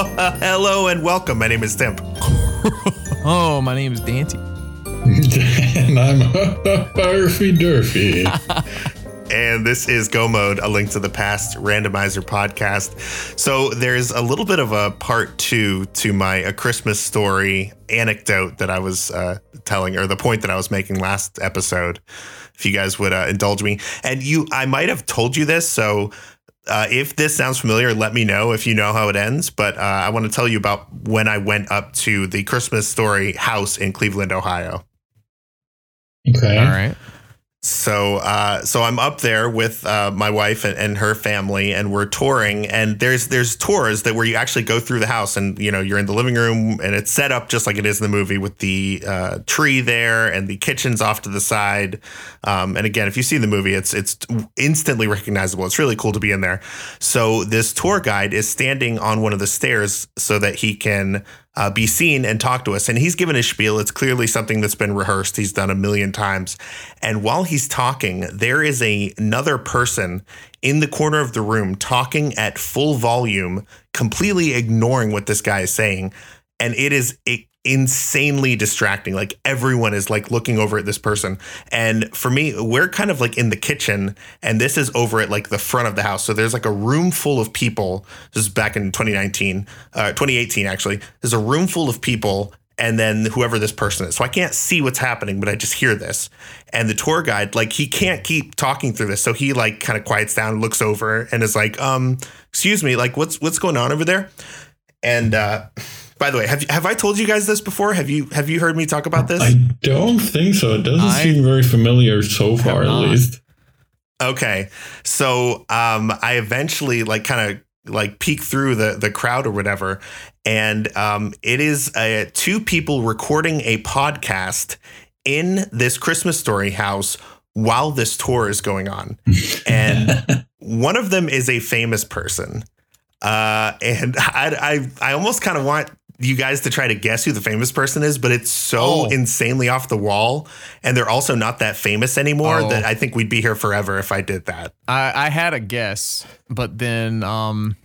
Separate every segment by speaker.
Speaker 1: Hello and welcome. My name is Tim.
Speaker 2: oh, my name is Dante.
Speaker 3: and I'm Harfy Durfy.
Speaker 1: and this is Go Mode, a link to the past randomizer podcast. So there's a little bit of a part two to my A Christmas Story anecdote that I was uh, telling, or the point that I was making last episode. If you guys would uh, indulge me, and you, I might have told you this, so uh, if this sounds familiar, let me know if you know how it ends. But uh, I want to tell you about when I went up to the Christmas Story house in Cleveland, Ohio.
Speaker 3: Okay.
Speaker 2: All right.
Speaker 1: So, uh, so I'm up there with uh, my wife and, and, her family, and we're touring. And there's there's tours that where you actually go through the house, and you know you're in the living room, and it's set up just like it is in the movie with the uh, tree there and the kitchen's off to the side. Um, and again, if you see the movie, it's it's instantly recognizable. It's really cool to be in there. So this tour guide is standing on one of the stairs so that he can uh, be seen and talk to us. And he's given a spiel. It's clearly something that's been rehearsed. He's done a million times. And while he's talking, there is a, another person in the corner of the room talking at full volume, completely ignoring what this guy is saying. And it is a insanely distracting. Like everyone is like looking over at this person. And for me, we're kind of like in the kitchen and this is over at like the front of the house. So there's like a room full of people. This is back in 2019, uh, 2018 actually. There's a room full of people and then whoever this person is. So I can't see what's happening, but I just hear this. And the tour guide, like he can't keep talking through this. So he like kind of quiets down, looks over and is like, um, excuse me, like what's what's going on over there? And uh by the way, have have I told you guys this before? Have you have you heard me talk about this?
Speaker 3: I don't think so. It doesn't
Speaker 2: I
Speaker 3: seem very familiar so far, at least.
Speaker 1: Okay. So um I eventually like kind of like peek through the the crowd or whatever and um it is uh, two people recording a podcast in this Christmas story house while this tour is going on. And one of them is a famous person. Uh and I I I almost kind of want you guys to try to guess who the famous person is, but it's so
Speaker 2: Oh.
Speaker 1: insanely off the wall, and they're also not that famous anymore
Speaker 2: Oh.
Speaker 1: that I think we'd be here forever if I did that.
Speaker 2: I, I had a guess, but then um,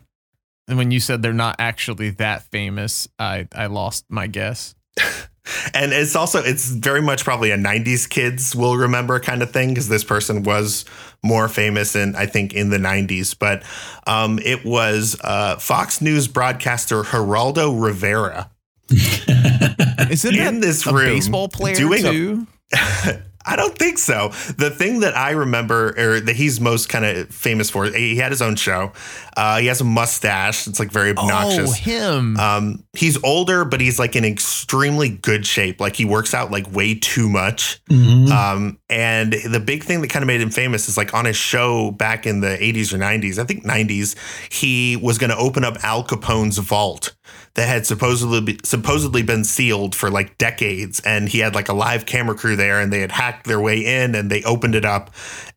Speaker 2: when you said they're not actually that famous, I I lost my guess.
Speaker 1: And it's also it's very much probably a '90s kids will remember kind of thing because this person was more famous in I think in the '90s, but um, it was uh, Fox News broadcaster Geraldo Rivera.
Speaker 2: is
Speaker 1: it
Speaker 2: In
Speaker 1: this
Speaker 2: a
Speaker 1: room,
Speaker 2: baseball player
Speaker 1: doing a-
Speaker 2: too?
Speaker 1: I don't think so. The thing that I remember, or that he's most kind of famous for, he had his own show. Uh, he has a mustache. It's like very obnoxious.
Speaker 2: Oh, him.
Speaker 1: Um, he's older, but he's like in extremely good shape. Like he works out like way too much.
Speaker 3: Mhm.
Speaker 1: Um, and the big thing that kind of made him famous is like on his show back in the 80s or 90s, I think 90s, he was going to open up Al Capone's vault that had supposedly be, supposedly been sealed for like decades and he had like a live camera crew there and they had hacked their way in and they opened it up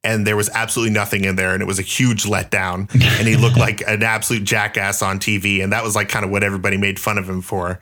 Speaker 1: and there was absolutely nothing in there and it was a huge letdown and he looked like an absolute jackass on TV and that was like kind of what everybody made fun of him for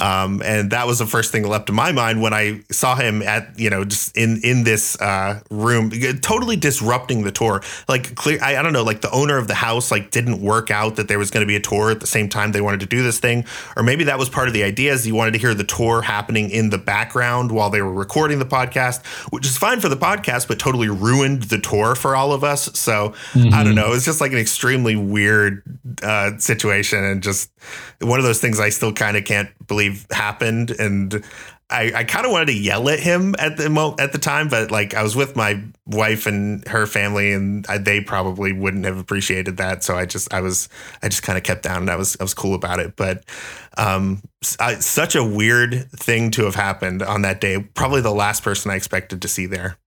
Speaker 1: um, and that was the first thing that leapt to my mind when I saw him at you know just in in this uh, room, totally disrupting the tour. Like clear, I, I don't know, like the owner of the house like didn't work out that there was going to be a tour at the same time they wanted to do this thing, or maybe that was part of the idea is you wanted to hear the tour happening in the background while they were recording the podcast, which is fine for the podcast, but totally ruined the tour for all of us. So I don't know, it's just like an extremely weird uh, situation and just one of those things I still kind of can't believe happened. And I, I kind of wanted to yell at him at the mo- at the time, but like I was with my wife and her family, and I, they probably wouldn't have appreciated that. So I just I was I just kind of kept down, and I was I was cool about it. But um, I, such a weird thing to have happened on that day. Probably the last person I expected to see there.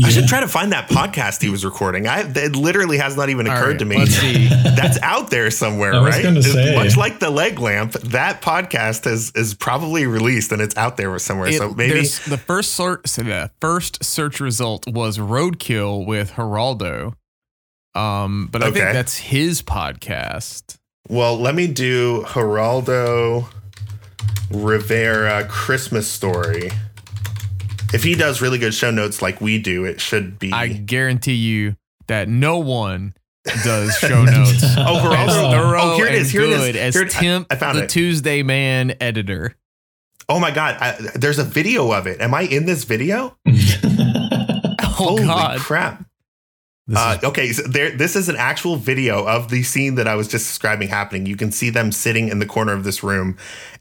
Speaker 1: I
Speaker 3: Yeah.
Speaker 1: should try to find that podcast he was recording. I it literally has not even occurred
Speaker 2: right,
Speaker 1: to me.
Speaker 2: Let's see.
Speaker 1: That's out there somewhere,
Speaker 3: I
Speaker 1: right?
Speaker 3: gonna say.
Speaker 1: Much like the leg lamp, that podcast has is probably released and it's out there somewhere. so maybe
Speaker 2: the first search, so the first search result was Roadkill with Geraldo. Um, but I think that's his podcast.
Speaker 1: well, let me do Geraldo Rivera Christmas story. If he does really good show notes like we do, it should be
Speaker 2: I guarantee you that no one does show notes.
Speaker 1: Oh, for
Speaker 2: as
Speaker 1: the- oh, here it is,
Speaker 2: and
Speaker 1: here it is,
Speaker 2: good as
Speaker 1: here it- I-
Speaker 2: Tim,
Speaker 1: I found
Speaker 2: the
Speaker 1: it.
Speaker 2: Tuesday Man editor.
Speaker 1: Oh my god, I, there's a video of it. Am I in this video?
Speaker 2: Oh
Speaker 1: Holy
Speaker 2: God!
Speaker 1: crap! Uh, okay, so there. This is an actual video of the scene that I was just describing happening. You can see them sitting in the corner of this room,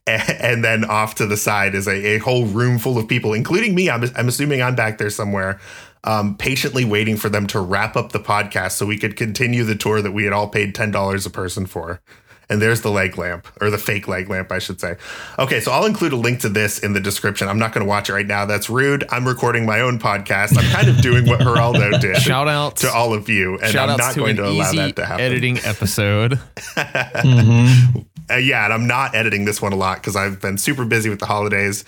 Speaker 1: and, and then off to the side is a, a whole room full of people, including me. I'm, I'm assuming I'm back there somewhere, um, patiently waiting for them to wrap up the podcast so we could continue the tour that we had all paid ten dollars a person for. And there's the leg lamp, or the fake leg lamp, I should say. Okay, so I'll include a link to this in the description. I'm not going to watch it right now. That's rude. I'm recording my own podcast. I'm kind of doing what Geraldo did
Speaker 2: shout out
Speaker 1: to all of you, and
Speaker 2: shout
Speaker 1: I'm not
Speaker 2: to
Speaker 1: going
Speaker 2: an
Speaker 1: to allow
Speaker 2: easy
Speaker 1: that to happen.
Speaker 2: editing episode.
Speaker 3: Mhm.
Speaker 1: Uh, yeah, and I'm not editing this one a lot because I've been super busy with the holidays.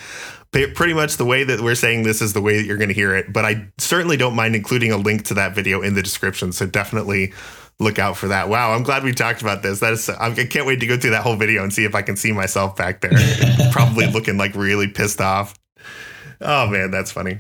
Speaker 1: Pretty much the way that we're saying this is the way that you're going to hear it, but I certainly don't mind including a link to that video in the description. So definitely look out for that. Wow, I'm glad we talked about this. That is, I can't wait to go through that whole video and see if I can see myself back there, probably looking like really pissed off. Oh man, that's funny.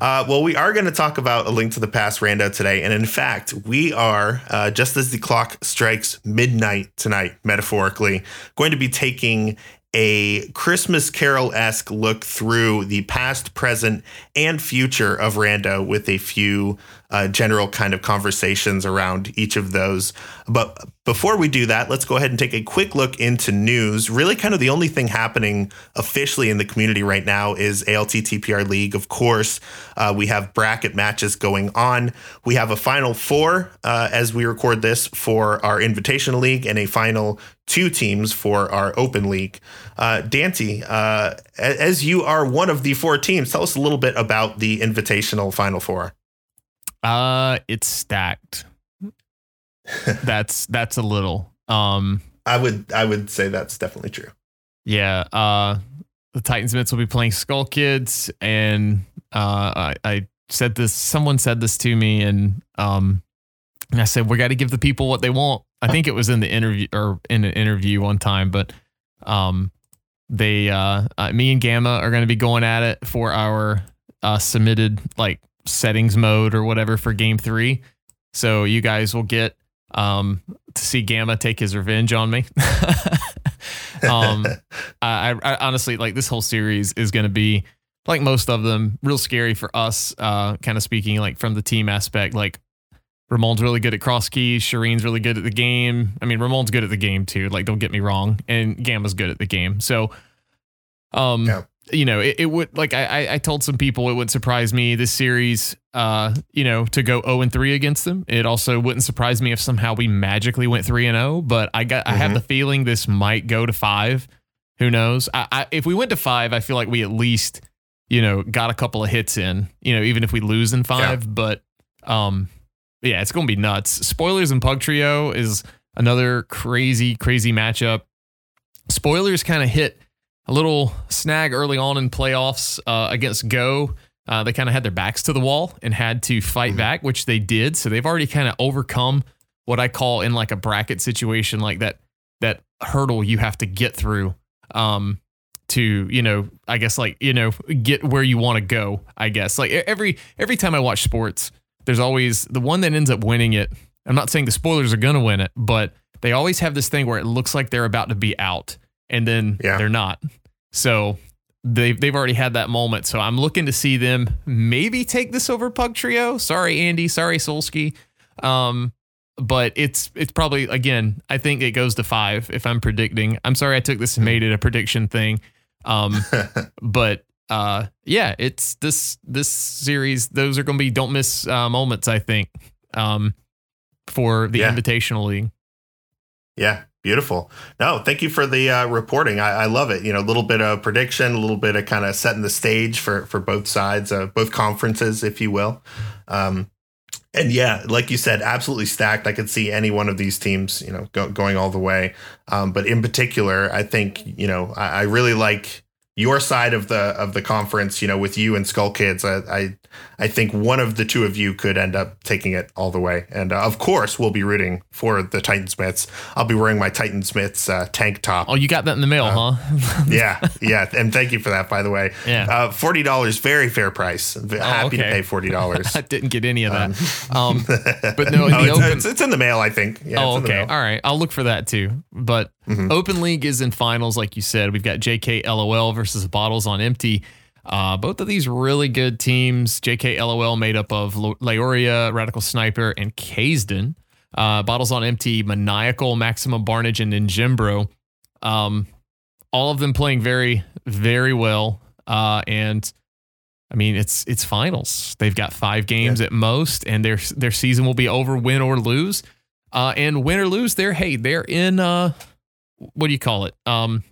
Speaker 1: Uh, well, we are going to talk about a link to the past rando today, and in fact, we are uh, just as the clock strikes midnight tonight, metaphorically, going to be taking a Christmas Carol esque look through the past, present, and future of rando with a few uh, general kind of conversations around each of those. But before we do that, let's go ahead and take a quick look into news. Really, kind of the only thing happening officially in the community right now is ALTTPR League. Of course, uh, we have bracket matches going on. We have a final four uh, as we record this for our Invitational League and a final two teams for our Open League. Uh, Dante, uh, as you are one of the four teams, tell us a little bit about the Invitational Final Four.
Speaker 2: Uh, it's stacked. that's that's a little. Um,
Speaker 1: I would I would say that's definitely true.
Speaker 2: yeah. Uh, the Titansmiths will be playing Skull Kids, and uh, I, I said this. Someone said this to me, and um, and I said we got to give the people what they want. I think it was in the interview or in an interview one time, but um, they uh, uh me and Gamma are going to be going at it for our uh submitted like settings mode or whatever for game three. So you guys will get um to see Gamma take his revenge on me. um I, I honestly like this whole series is going to be like most of them real scary for us uh kind of speaking like from the team aspect like Ramon's really good at cross keys. Shireen's really good at the game. I mean, Ramon's good at the game too. Like, don't get me wrong. And Gamma's good at the game. So, um,
Speaker 1: Yeah.
Speaker 2: You know, it, it would like I, I I told some people it wouldn't surprise me this series, uh, you know, to go zero and three against them. It also wouldn't surprise me if somehow we magically went three and zero. But I got I have
Speaker 1: Mhm.
Speaker 2: the feeling this might go to five. Who knows? I, I if we went to five, I feel like we at least you know got a couple of hits in. You know, even if we lose in five, but um yeah, it's going to be nuts. Spoilers and Pug Trio is another crazy, crazy matchup. Spoilers kind of hit a little snag early on in playoffs uh, against Go. Uh, they kind of had their backs to the wall and had to fight
Speaker 1: Mhm.
Speaker 2: back, which they did. So they've already kind of overcome what I call in like a bracket situation, like that that hurdle you have to get through um, to you know I guess like you know get where you want to go. I guess like every every time I watch sports, there's always the one that ends up winning it. I'm not saying the spoilers are to win it, but they always have this thing where it looks like they're about to be out and then
Speaker 1: Yeah.
Speaker 2: they're not. So they've they've already had that moment. So I'm looking to see them maybe take this over Pug Trio. Sorry, Andy. Sorry, Solsky. Um, but it's it's probably again. I think it goes to five if I'm predicting. I'm sorry I took this and made it a prediction thing. Um, but uh, yeah, it's this this series. Those are going to be don't miss uh, moments. I think um, for the
Speaker 1: Yeah.
Speaker 2: Invitational League.
Speaker 1: Yeah, beautiful. No, thank you for the uh, reporting. I, I love it. You know, a little bit of prediction, a little bit of kind of setting the stage for for both sides, uh, both conferences, if you will. Um, and yeah, like you said, absolutely stacked. I could see any one of these teams, you know, go, going all the way. Um, but in particular, I think you know, I, I really like your side of the of the conference, you know, with you and Skull Kids, I I, I think one of the two of you could end up taking it all the way. And uh, of course, we'll be rooting for the Titansmiths. I'll be wearing my Titansmiths uh, tank top.
Speaker 2: Oh, you got that in the mail, uh, huh?
Speaker 1: yeah, yeah, and thank you for that, by the way.
Speaker 2: Yeah,
Speaker 1: uh, forty dollars, very fair price. Oh, Happy okay. to pay forty dollars.
Speaker 2: I didn't get any of that, um, um but no, in
Speaker 1: oh, it's, open, it's, it's, in the mail, I think.
Speaker 2: Yeah, oh, okay, all right, I'll look for that too. But mm-hmm. Open League is in finals, like you said. We've got JK LOL versus Bottles on Empty. Uh, both of these really good teams. JK LOL made up of Leoria, Radical Sniper, and Kaysden. Uh, Bottles on Empty, Maniacal, Maximum Barnage, and Ninjimbro. Um, all of them playing very, very well. Uh, and I mean, it's it's finals. They've got five games yeah. at most, and their their season will be over, win or lose. Uh, and win or lose, they're hey, they're in uh, what do you call it? Um,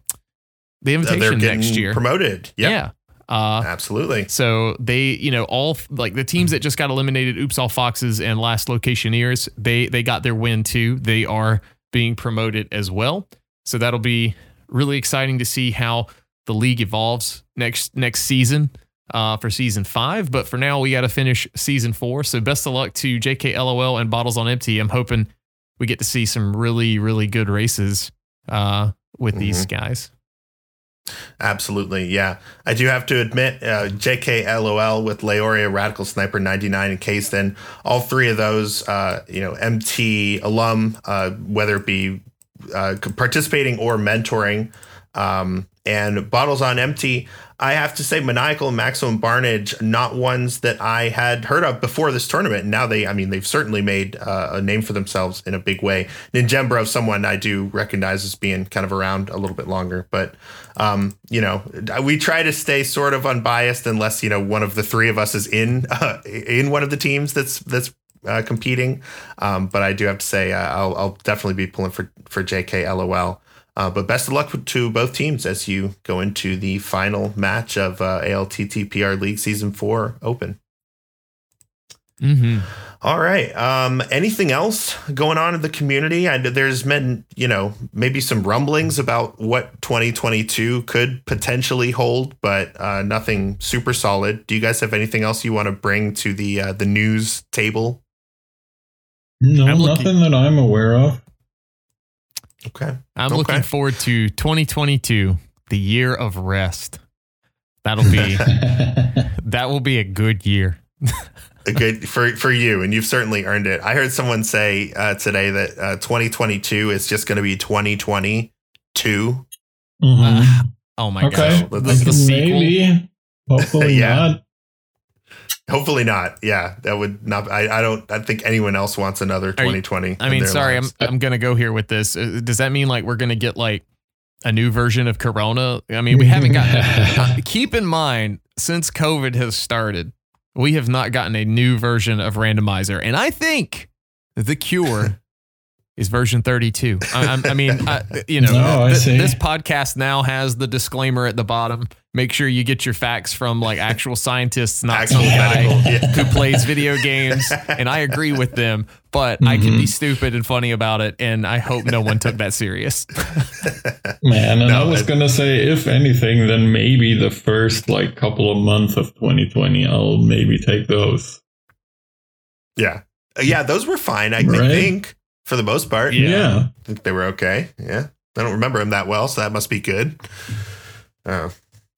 Speaker 2: the invitation next year.
Speaker 1: Promoted. Yep.
Speaker 2: Yeah. Uh,
Speaker 1: Absolutely.
Speaker 2: So they, you know, all like the teams that just got eliminated, Oops All Foxes and Last Locationeers, they they got their win too. They are being promoted as well. So that'll be really exciting to see how the league evolves next next season uh, for season five. But for now, we got to finish season four. So best of luck to JK LOL and Bottles on Empty. I'm hoping we get to see some really really good races uh, with mm-hmm. these guys.
Speaker 1: Absolutely, yeah. I do have to admit, uh, JKLOL with Leoria, Radical Sniper 99, and Kaysden, all three of those, uh, you know, MT alum, uh, whether it be uh, participating or mentoring, um, and Bottles on Empty, I have to say, Maniacal and Maximum Barnage, not ones that I had heard of before this tournament. Now they, I mean, they've certainly made uh, a name for themselves in a big way. Ninjembro, someone I do recognize as being kind of around a little bit longer. But, um, you know, we try to stay sort of unbiased unless, you know, one of the three of us is in uh, in one of the teams that's that's uh, competing. Um, but I do have to say, uh, I'll, I'll, definitely be pulling for, for JK LOL. Uh, but best of luck to both teams as you go into the final match of uh, ALTTPR League Season 4 Open.
Speaker 2: Mm-hmm.
Speaker 1: All right. Um, anything else going on in the community? I, there's been, you know, maybe some rumblings about what 2022 could potentially hold, but uh, nothing super solid. Do you guys have anything else you want to bring to the uh, the news table?
Speaker 3: No, nothing that I'm aware of.
Speaker 1: Okay.
Speaker 2: I'm
Speaker 1: okay.
Speaker 2: looking forward to 2022, the year of rest. That'll be that will be a good year.
Speaker 1: a good for for you, and you've certainly earned it. I heard someone say uh, today that uh, 2022 is just going to be 2022.
Speaker 2: Mm-hmm. Uh, oh my okay. gosh!
Speaker 3: This is the Maybe. Hopefully yeah. not.
Speaker 1: Hopefully not. Yeah, that would not. I, I don't. I think anyone else wants another 2020. You,
Speaker 2: I mean, sorry, lives. I'm I'm gonna go here with this. Uh, does that mean like we're gonna get like a new version of Corona? I mean, we haven't gotten. uh, keep in mind, since COVID has started, we have not gotten a new version of randomizer, and I think the cure is version 32. I, I mean, I, you know, no, th- this podcast now has the disclaimer at the bottom. Make sure you get your facts from like actual scientists, not actual some guy yeah. who plays video games. And I agree with them, but mm-hmm. I can be mm-hmm. stupid and funny about it. And I hope no one took that serious.
Speaker 3: Man, and no, I was going to say, if anything, then maybe the first like couple of months of 2020, I'll maybe take those.
Speaker 1: Yeah. Yeah, those were fine, I right? think for the most part.
Speaker 3: Yeah.
Speaker 1: I think they were okay. Yeah. I don't remember him that well, so that must be good. Oh.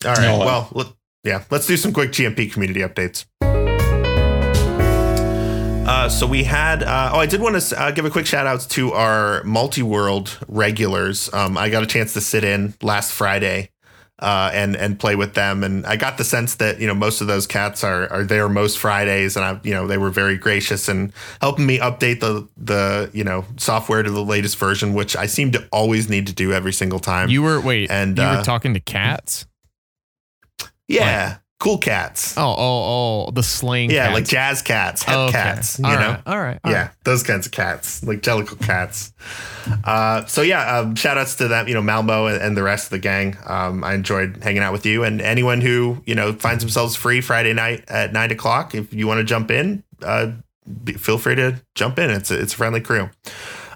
Speaker 1: All right. No, well, let, yeah, let's do some quick GMP community updates. Uh, so we had. Uh, oh, I did want to uh, give a quick shout out to our multi world regulars. Um, I got a chance to sit in last Friday uh, and and play with them. And I got the sense that you know most of those cats are are there most Fridays, and I you know they were very gracious and helping me update the the you know software to the latest version, which I seem to always need to do every single time.
Speaker 2: You were wait, and you uh, were talking to cats.
Speaker 1: Yeah, cool cats.
Speaker 2: Oh, oh, oh, the sling.
Speaker 1: Yeah,
Speaker 2: cats.
Speaker 1: like jazz cats, oh, okay. cats. You
Speaker 2: all
Speaker 1: know,
Speaker 2: right, all right. All
Speaker 1: yeah,
Speaker 2: right.
Speaker 1: those kinds of cats, like jellicle cats. Uh, so yeah, um, shout outs to them, you know, Malmo and, and the rest of the gang. Um, I enjoyed hanging out with you, and anyone who you know finds themselves free Friday night at nine o'clock. If you want to jump in, uh, be, feel free to jump in. It's a, it's a friendly crew.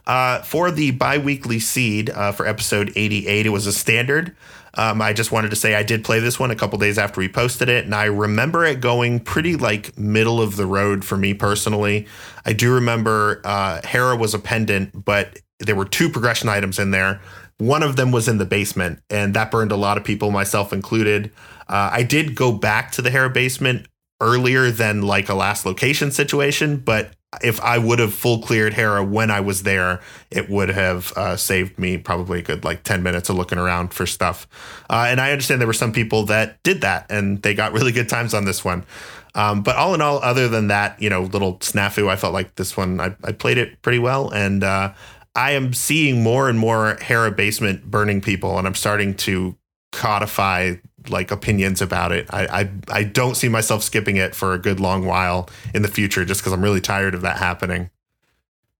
Speaker 1: Uh, for the bi-weekly seed uh, for episode 88, it was a standard. Um, I just wanted to say I did play this one a couple days after we posted it, and I remember it going pretty like middle of the road for me personally. I do remember uh, Hera was a pendant, but there were two progression items in there. One of them was in the basement, and that burned a lot of people, myself included. Uh, I did go back to the Hera basement earlier than like a last location situation, but if I would have full cleared Hera when I was there, it would have uh, saved me probably a good like 10 minutes of looking around for stuff. Uh, and I understand there were some people that did that and they got really good times on this one. Um, but all in all, other than that, you know, little snafu, I felt like this one, I, I played it pretty well. And uh, I am seeing more and more Hera basement burning people, and I'm starting to codify like opinions about it. I, I I don't see myself skipping it for a good long while in the future, just because I'm really tired of that happening.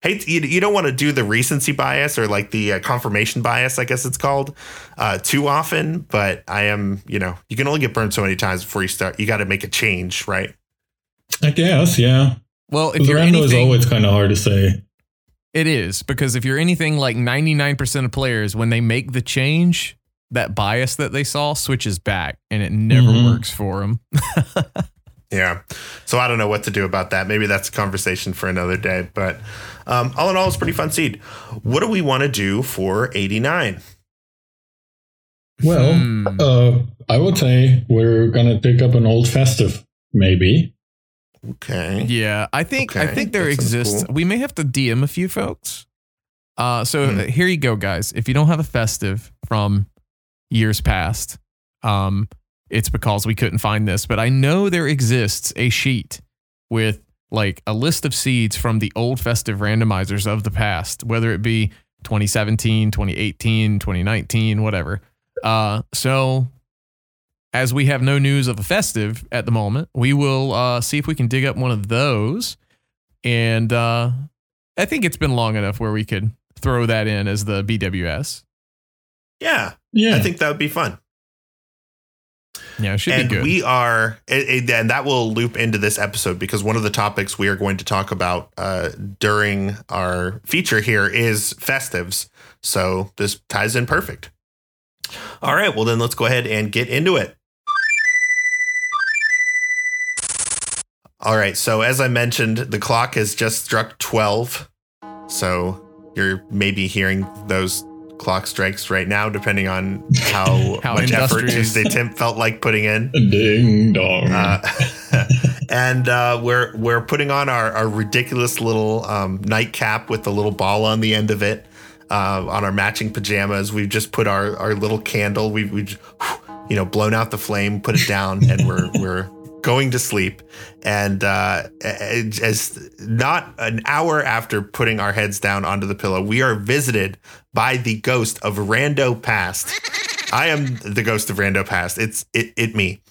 Speaker 1: Hate you, you don't want to do the recency bias or like the uh, confirmation bias, I guess it's called, uh, too often. But I am, you know, you can only get burned so many times before you start. You got to make a change, right?
Speaker 3: I guess, yeah.
Speaker 2: Well, if
Speaker 3: the
Speaker 2: you're
Speaker 3: random is always kind of hard to say.
Speaker 2: it is because if you're anything like 99% of players, when they make the change, that bias that they saw switches back, and it never
Speaker 3: Mhm.
Speaker 2: works for them.
Speaker 1: Yeah. So I don't know what to do about that. Maybe that's a conversation for another day. But um, all in all, it's a pretty fun seed. What do we want to do for 89?
Speaker 3: Well,
Speaker 2: Hmm.
Speaker 3: uh, I would say we're gonna pick up an old festive, maybe.
Speaker 1: Okay.
Speaker 2: Yeah, I think I think there
Speaker 1: that
Speaker 2: exists.
Speaker 1: cool.
Speaker 2: We may have to DM a few folks. Uh, so
Speaker 1: Hmm.
Speaker 2: here you go, guys. If you don't have a festive from years past, um, it's because we couldn't find this. But I know there exists a sheet with like a list of seeds from the old festive randomizers of the past, whether it be 2017, 2018, 2019, whatever. Uh, so as we have no news of a festive at the moment, we will uh, see if we can dig up one of those. And uh, I think it's been long enough where we could throw that in as the BWS.
Speaker 1: Yeah.
Speaker 3: Yeah.
Speaker 1: I think that would be fun.
Speaker 2: Yeah, it should
Speaker 1: and
Speaker 2: be good.
Speaker 1: we are, and that will loop into this episode because one of the topics we are going to talk about uh, during our feature here is festives. So this ties in perfect. All right. Well, then let's go ahead and get into it. All right. So, as I mentioned, the clock has just struck 12. So, you're maybe hearing those clock strikes right now, depending on how,
Speaker 2: How
Speaker 1: much effort
Speaker 2: industrious.
Speaker 1: Tuesday Tim felt like putting in.
Speaker 3: Ding dong.
Speaker 1: Uh, and uh, we're we're putting on our, our ridiculous little um, nightcap with the little ball on the end of it uh, on our matching pajamas. We've just put our, our little candle. We've, we you know blown out the flame, put it down, and we're we're going to sleep. And uh, as not an hour after putting our heads down onto the pillow, we are visited by the ghost of Rando Past. I am the ghost of Rando Past. It's it it me.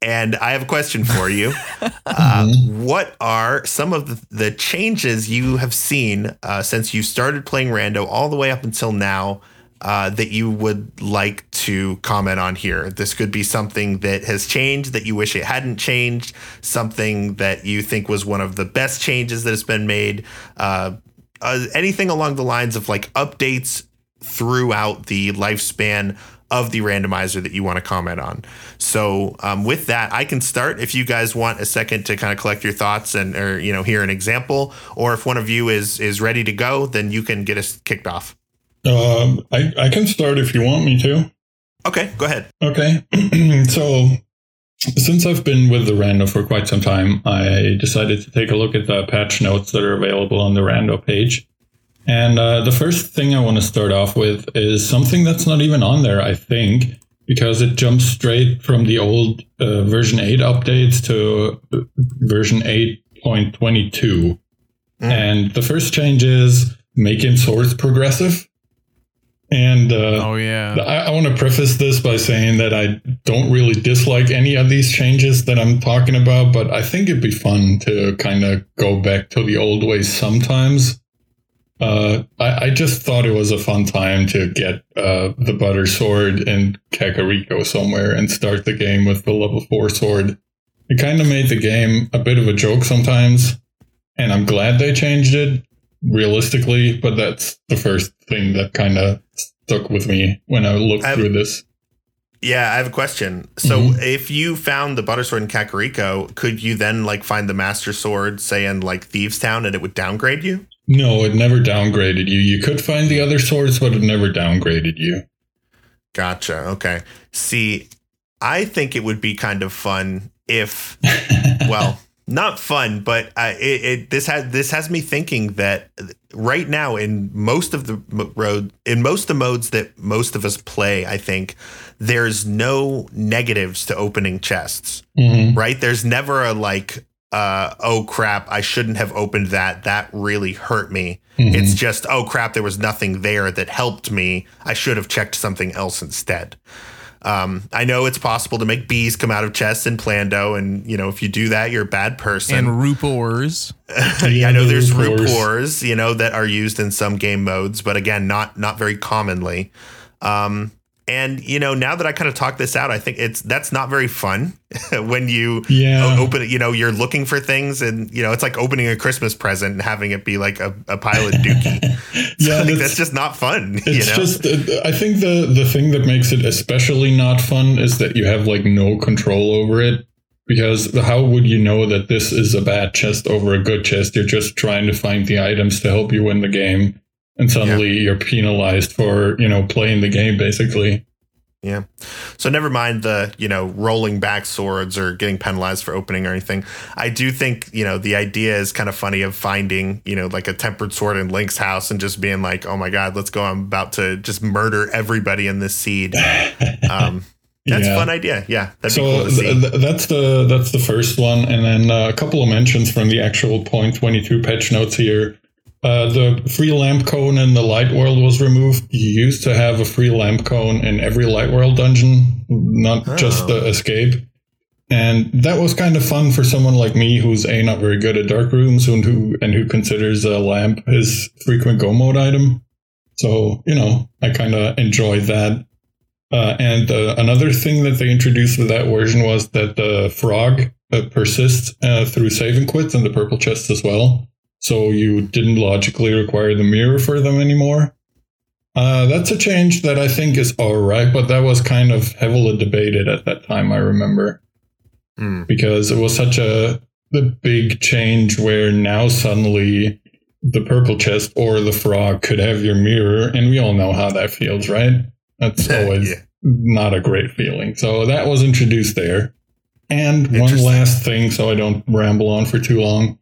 Speaker 1: And I have a question for you. Uh, what are some of the, the changes you have seen uh, since you started playing Rando all the way up until now uh, that you would like to comment on here? This could be something that has changed that you wish it hadn't changed, something that you think was one of the best changes that has been made, uh, uh, anything along the lines of like updates throughout the lifespan of the randomizer that you want to comment on. So um, with that, I can start if you guys want a second to kind of collect your thoughts and or you know hear an example, or if one of you is is ready to go, then you can get us kicked off.
Speaker 3: Um, I, I can start if you want me to.
Speaker 1: Okay, go ahead.
Speaker 3: Okay. so, since I've been with the Rando for quite some time, I decided to take a look at the patch notes that are available on the Rando page. And uh, the first thing I want to start off with is something that's not even on there, I think, because it jumps straight from the old uh, version 8 updates to uh, version 8.22.
Speaker 1: Mm.
Speaker 3: And the first change is making swords progressive. And uh,
Speaker 2: oh yeah.
Speaker 3: I, I want to preface this by saying that I don't really dislike any of these changes that I'm talking about, but I think it'd be fun to kind of go back to the old ways sometimes. Uh, I, I just thought it was a fun time to get uh, the butter sword in Kakariko somewhere and start the game with the level 4 sword. It kind of made the game a bit of a joke sometimes, and I'm glad they changed it realistically, but that's the first thing that kind of stuck with me when I looked
Speaker 1: I've-
Speaker 3: through this.
Speaker 1: Yeah, I have a question. So,
Speaker 3: Mhm.
Speaker 1: if you found the butter sword in Kakariko, could you then like find the master sword, say in like Thieves Town, and it would downgrade you?
Speaker 3: No, it never downgraded you. You could find the other swords, but it never downgraded you.
Speaker 1: Gotcha. Okay. See, I think it would be kind of fun if, well, not fun, but uh, it, it this has this has me thinking that right now in most of the road in most of the modes that most of us play, I think there's no negatives to opening chests.
Speaker 3: Mhm.
Speaker 1: Right? There's never a like, uh, oh crap, I shouldn't have opened that. That really hurt me.
Speaker 3: Mhm.
Speaker 1: It's just, oh crap, there was nothing there that helped me. I should have checked something else instead. Um, I know it's possible to make bees come out of chests in Plando, and you know if you do that, you're a bad person.
Speaker 2: And Rupoors.
Speaker 1: I know there's
Speaker 3: Rupoors.
Speaker 1: Rupoors, you know, that are used in some game modes, but again, not not very commonly. Um, and you know, now that I kind of talk this out, I think it's that's not very fun when you
Speaker 3: yeah.
Speaker 1: open it. You know, you're looking for things, and you know, it's like opening a Christmas present and having it be like a, a pile of dookie. So,
Speaker 3: Yeah,
Speaker 1: like,
Speaker 3: that's-
Speaker 1: that's just not fun. you
Speaker 3: It's
Speaker 1: know?
Speaker 3: just, uh, I think the the thing that makes it especially not fun is that you have like no control over it. Because how would you know that this is a bad chest over a good chest? You're just trying to find the items to help you win the game, and suddenly you're penalized for you know playing the game basically.
Speaker 1: Yeah. So never mind the, you know, rolling back swords or getting penalized for opening or anything. I do think, you know, the idea is kind of funny of finding, you know, like a tempered sword in Link's house and just being like, oh my God, let's go. I'm about to just murder everybody in this seed. Um, that's
Speaker 3: Yeah.
Speaker 1: a fun idea. Yeah.
Speaker 3: So
Speaker 1: cool
Speaker 3: th- th- that's the that's the first one, and then uh, a couple of mentions from the actual point twenty two patch notes here. Uh, the free lamp cone in the light world was removed. You used to have a free lamp cone in every light world dungeon, not just
Speaker 1: Oh.
Speaker 3: the escape. And that was kind of fun for someone like me, who's a not very good at dark rooms and who and who considers a lamp his frequent go mode item. So you know, I kind of enjoyed that. Uh, and uh, another thing that they introduced with that version was that the frog uh, persists uh, through save and quits in the purple chest as well. So you didn't logically require the mirror for them anymore. Uh, that's a change that I think is all right, but that was kind of heavily debated at that time. I remember
Speaker 1: Hmm.
Speaker 3: because it was such a the big change where now suddenly the purple chest or the frog could have your mirror, and we all know how that feels, right? That's always
Speaker 1: Yeah.
Speaker 3: not a great feeling. So that was introduced there. And one last thing, so I don't ramble on for too long.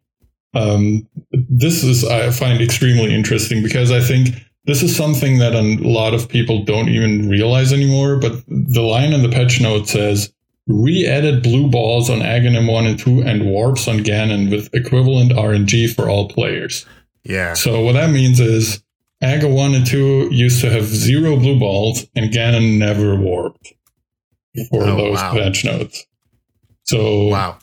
Speaker 3: Um, this is I find extremely interesting because I think this is something that a lot of people don't even realize anymore. But the line in the patch note says re-edit blue balls on Aghanim 1 and 2 and warps on Ganon with equivalent RNG for all players.
Speaker 1: Yeah.
Speaker 3: So what that means is Aga 1 and 2 used to have zero blue balls and Ganon never warped for
Speaker 1: Oh,
Speaker 3: those
Speaker 1: wow.
Speaker 3: patch notes. So,
Speaker 1: Wow.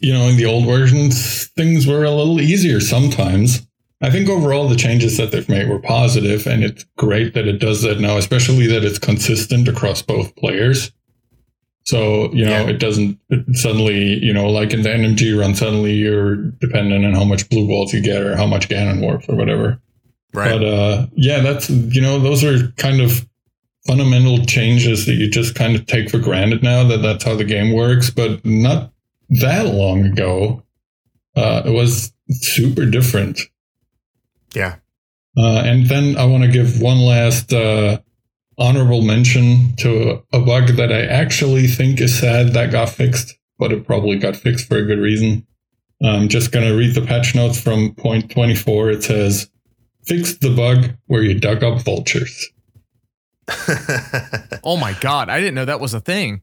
Speaker 3: You know, in the old versions, things were a little easier sometimes. I think overall the changes that they've made were positive, and it's great that it does that now, especially that it's consistent across both players. So, you know,
Speaker 1: Yeah.
Speaker 3: it doesn't it suddenly, you know, like in the NMG run, suddenly you're dependent on how much blue balls you get or how much Ganon warps or whatever.
Speaker 1: Right.
Speaker 3: But uh, yeah, that's you know those are kind of fundamental changes that you just kind of take for granted now that that's how the game works. But not that long ago, uh, it was super different.
Speaker 1: yeah.
Speaker 3: Uh, and then I want to give one last uh, honorable mention to a bug that I actually think is sad that got fixed, but it probably got fixed for a good reason. I'm just going to read the patch notes from point 24. It says, fixed the bug where you dug up vultures.
Speaker 2: Oh my god, I didn't know that was a thing.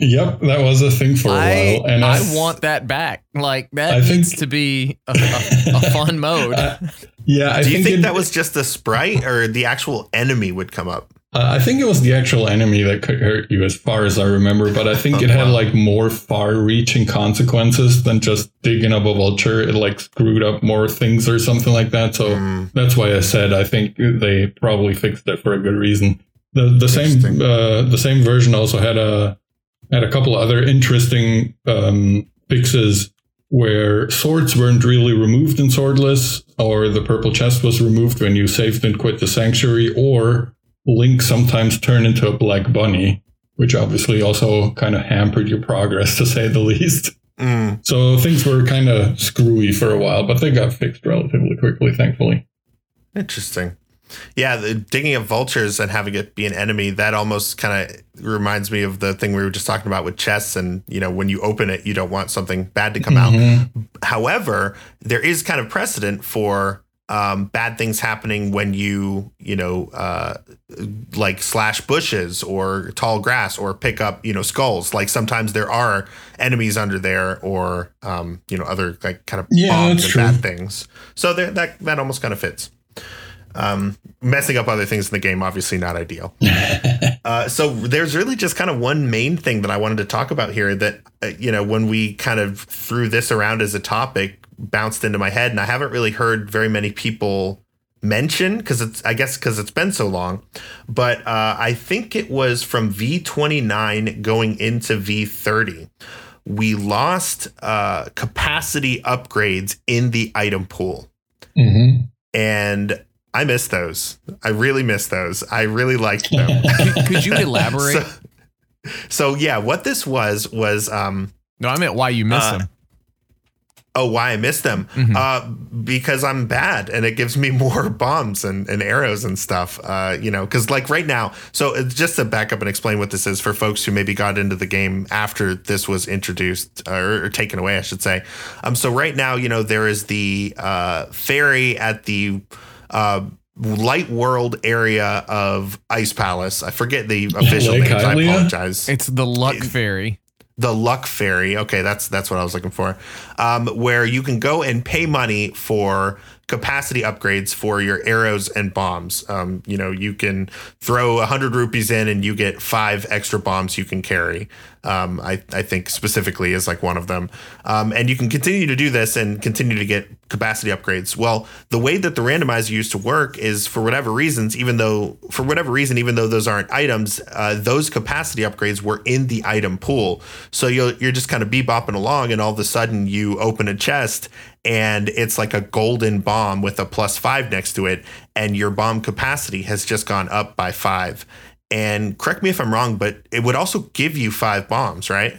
Speaker 3: Yep, that was a thing for a
Speaker 2: I,
Speaker 3: while. And
Speaker 2: I want that back. Like that
Speaker 3: I think-
Speaker 2: to be a, a, a fun mode.
Speaker 3: Uh, yeah, I
Speaker 1: Do you think
Speaker 3: it-
Speaker 1: that was just the sprite or the actual enemy would come up?
Speaker 3: Uh, I think it was the actual enemy that could hurt you, as far as I remember. But I think it had
Speaker 1: Wow.
Speaker 3: like more far-reaching consequences than just digging up a vulture. It like screwed up more things or something like that. So
Speaker 1: Hmm.
Speaker 3: that's why I said I think they probably fixed it for a good reason. The the same uh, the same version also had a had a couple other interesting um, fixes where swords weren't really removed in swordless, or the purple chest was removed when you saved and quit the sanctuary, or Link sometimes turned into a black bunny. which obviously also kind of hampered your progress to say the least.
Speaker 1: Mm.
Speaker 3: So things were kind of screwy for a while, but they got fixed relatively quickly, thankfully.
Speaker 1: Interesting. Yeah, the digging up vultures and having it be an enemy, that almost kind of reminds me of the thing we were just talking about with chests. And, you know, when you open it, you don't want something bad to come
Speaker 3: Mhm.
Speaker 1: out. However, there is kind of precedent for um, bad things happening when you, you know, uh, like slash bushes or tall grass or pick up, you know, skulls. Like sometimes there are enemies under there or, um, you know, other like kind of
Speaker 3: Yeah,
Speaker 1: bombs and
Speaker 3: true.
Speaker 1: bad things. So there, that that almost kind of fits. Um, messing up other things in the game, obviously not ideal. Uh, so there's really just kind of one main thing that I wanted to talk about here that, uh, you know, when we kind of threw this around as a topic, bounced into my head, and I haven't really heard very many people mention because it's, I guess, because it's been so long. But uh, I think it was from V29 going into V30. We lost uh, capacity upgrades in the item pool
Speaker 3: hmm
Speaker 1: and I miss those. I really miss those. I really liked them.
Speaker 2: Could, could you elaborate?
Speaker 1: so, so yeah, what this was was um
Speaker 2: no, I meant why you miss
Speaker 1: uh,
Speaker 2: them.
Speaker 1: oh why I miss them
Speaker 2: Mhm.
Speaker 1: uh because I'm bad and it gives me more bombs and, and arrows and stuff uh you know because like right now so it's just to back up and explain what this is for folks who maybe got into the game after this was introduced uh, or, or taken away I should say um so right now you know there is the uh fairy at the uh light world area of ice palace I forget the official name. I apologize
Speaker 2: It's the luck
Speaker 1: it-
Speaker 2: fairy.
Speaker 1: the luck fairy okay that's that's what i was looking for um, where you can go and pay money for capacity upgrades for your arrows and bombs. Um, you know you can throw 100 rupees in and you get five extra bombs you can carry. Um, I, I think specifically is like one of them. Um, and you can continue to do this and continue to get capacity upgrades. Well the way that the randomizer used to work is for whatever reasons even though for whatever reason even though those aren't items uh, those capacity upgrades were in the item pool. So you're, you're just kind of bebopping along and all of a sudden you open a chest and it's like a golden bomb with a plus five next to it and your bomb capacity has just gone up by five and correct me if i'm wrong but it would also give you five bombs right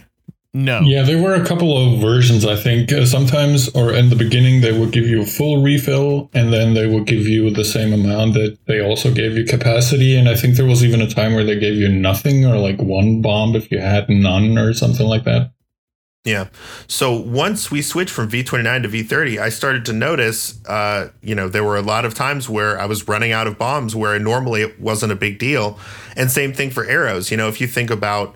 Speaker 2: No.
Speaker 3: Yeah, there were a couple of versions, I think. Uh, sometimes, or in the beginning, they would give you a full refill, and then they would give you the same amount that they also gave you capacity. And I think there was even a time where they gave you nothing, or like one bomb if you had none, or something like that.
Speaker 1: Yeah. So once we switched from V29 to V30, I started to notice, uh, you know, there were a lot of times where I was running out of bombs where normally it wasn't a big deal. And same thing for arrows. You know, if you think about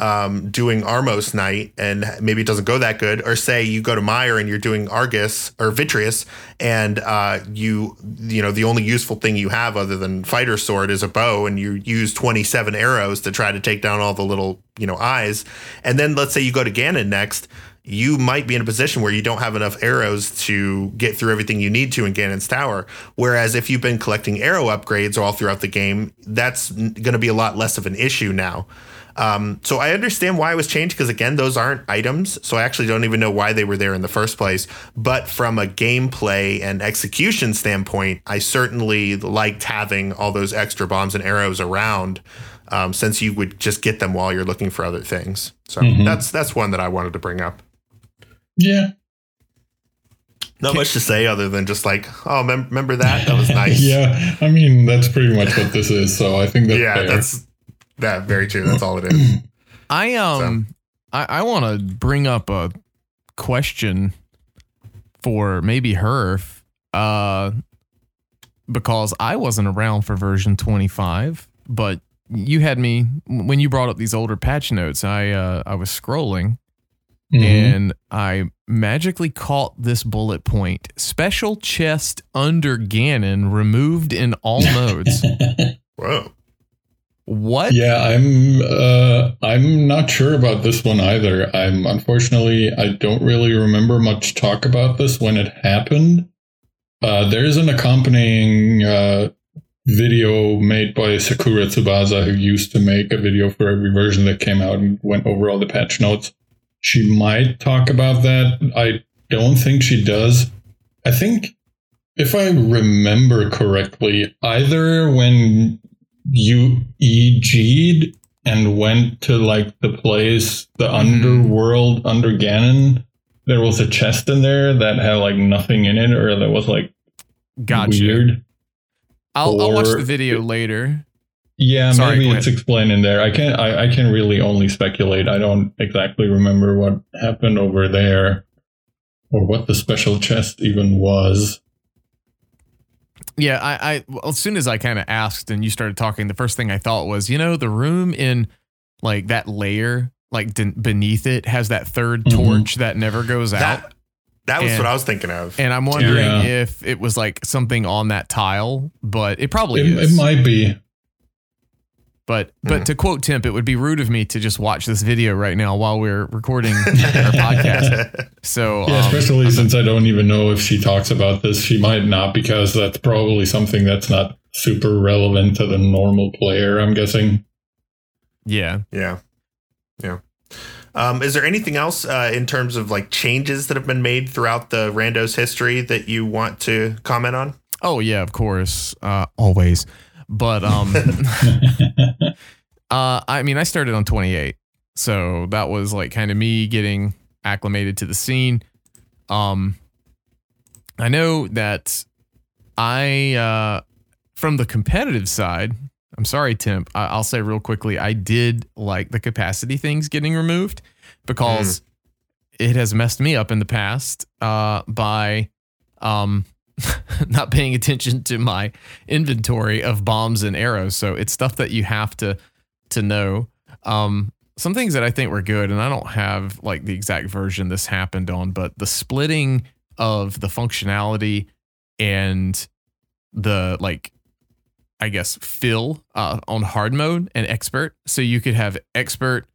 Speaker 1: um, doing Armos Knight and maybe it doesn't go that good, or say you go to Mire and you're doing Arrghus or Vitreous and uh, you, you know, the only useful thing you have other than fighter sword is a bow and you use 27 arrows to try to take down all the little, you know, eyes. And then let's say you go to Ganon next you might be in a position where you don't have enough arrows to get through everything you need to in Ganon's Tower. Whereas if you've been collecting arrow upgrades all throughout the game, that's going to be a lot less of an issue now. Um, so I understand why it was changed because again, those aren't items. So I actually don't even know why they were there in the first place. But from a gameplay and execution standpoint, I certainly liked having all those extra bombs and arrows around. Um, since you would just get them while you're looking for other things, so
Speaker 3: Mhm.
Speaker 1: that's that's one that I wanted to bring up.
Speaker 3: Yeah.
Speaker 1: Not much to say other than just like, oh, mem- remember that? That was nice.
Speaker 3: yeah. I mean, that's pretty much what this is. So I think that's
Speaker 1: yeah,
Speaker 3: fair.
Speaker 1: that's that very true. That's all it is.
Speaker 2: I um I, I want to bring up a question for maybe Herf, uh, because I wasn't around for version 25, but you had me when you brought up these older patch notes. I uh, I was scrolling
Speaker 3: Mhm.
Speaker 2: and I magically caught this bullet point: special chest under Ganon removed in all modes.
Speaker 1: Whoa.
Speaker 2: What?
Speaker 3: Yeah, I'm uh I'm not sure about this one either. I'm unfortunately I don't really remember much talk about this when it happened. Uh there's an accompanying uh video made by Sakura Tsubasa who used to make a video for every version that came out and went over all the patch notes. She might talk about that. I don't think she does. I think if I remember correctly, either when you EG'd and went to like the place, the
Speaker 2: Mhm.
Speaker 3: underworld under Ganon, there was a chest in there that had like nothing in it, or that was like
Speaker 2: Gotcha.
Speaker 3: weird.
Speaker 2: I'll, I'll watch the video later.
Speaker 3: Yeah,
Speaker 2: Sorry,
Speaker 3: maybe it's explained in there. I can I, I can really only speculate. I don't exactly remember what happened over there, or what the special chest even was.
Speaker 2: Yeah, I, I well, as soon as I kind of asked and you started talking, the first thing I thought was, you know, the room in like that layer, like d- beneath it, has that 3rd
Speaker 3: Mhm.
Speaker 2: torch that never goes out.
Speaker 1: That that was
Speaker 2: And-
Speaker 1: what I was thinking of.
Speaker 2: and I'm wondering
Speaker 3: Yeah.
Speaker 2: if it was like something on that tile, but it probably
Speaker 3: It,
Speaker 2: is.
Speaker 3: it might be.
Speaker 2: But but
Speaker 1: Mhm.
Speaker 2: to quote Temp, it would be rude of me to just watch this video right now while we're recording our podcast. So
Speaker 3: Yeah,
Speaker 2: um,
Speaker 3: especially since I don't even know if she talks about this. She might not because that's probably something that's not super relevant to the normal player. I'm guessing.
Speaker 2: yeah,
Speaker 1: Yeah. Yeah. Um, is there anything else uh, in terms of like changes that have been made throughout the Randos history that you want to comment on?
Speaker 2: oh yeah, of course, uh, always. But um, uh, I mean, I started on 28, so that was like kind of me getting acclimated to the scene. Um, I know that I, uh, from the competitive side, I'm sorry, Temp. I- I'll say real quickly, I did like the capacity things getting removed because it has messed me up in the past uh, by um, not paying attention to my inventory of bombs and arrows. So it's stuff that you have to to know. Um, some things that I think were good, and I don't have like the exact version this happened on, but the splitting of the functionality and the like I guess fill uh, on hard mode and expert. So you could have expert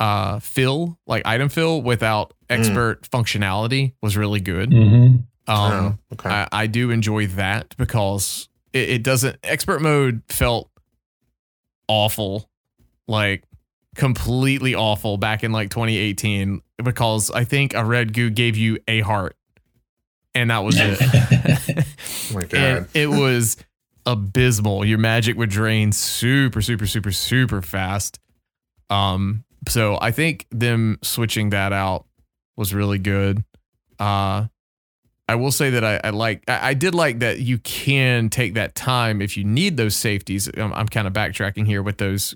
Speaker 2: uh fill like item fill without expert functionality was really good.
Speaker 3: hmm
Speaker 2: Um
Speaker 1: oh, okay.
Speaker 2: I, I do enjoy that because it, it doesn't expert mode felt awful like completely awful back in like 2018 because I think a red goo gave you a heart and that was it.
Speaker 1: oh my god.
Speaker 2: and it was abysmal. Your magic would drain super, super, super, super fast. Um, so I think them switching that out was really good. Uh, I will say that I, I like, I, I did like that you can take that time if you need those safeties. I'm, I'm kind of backtracking here with those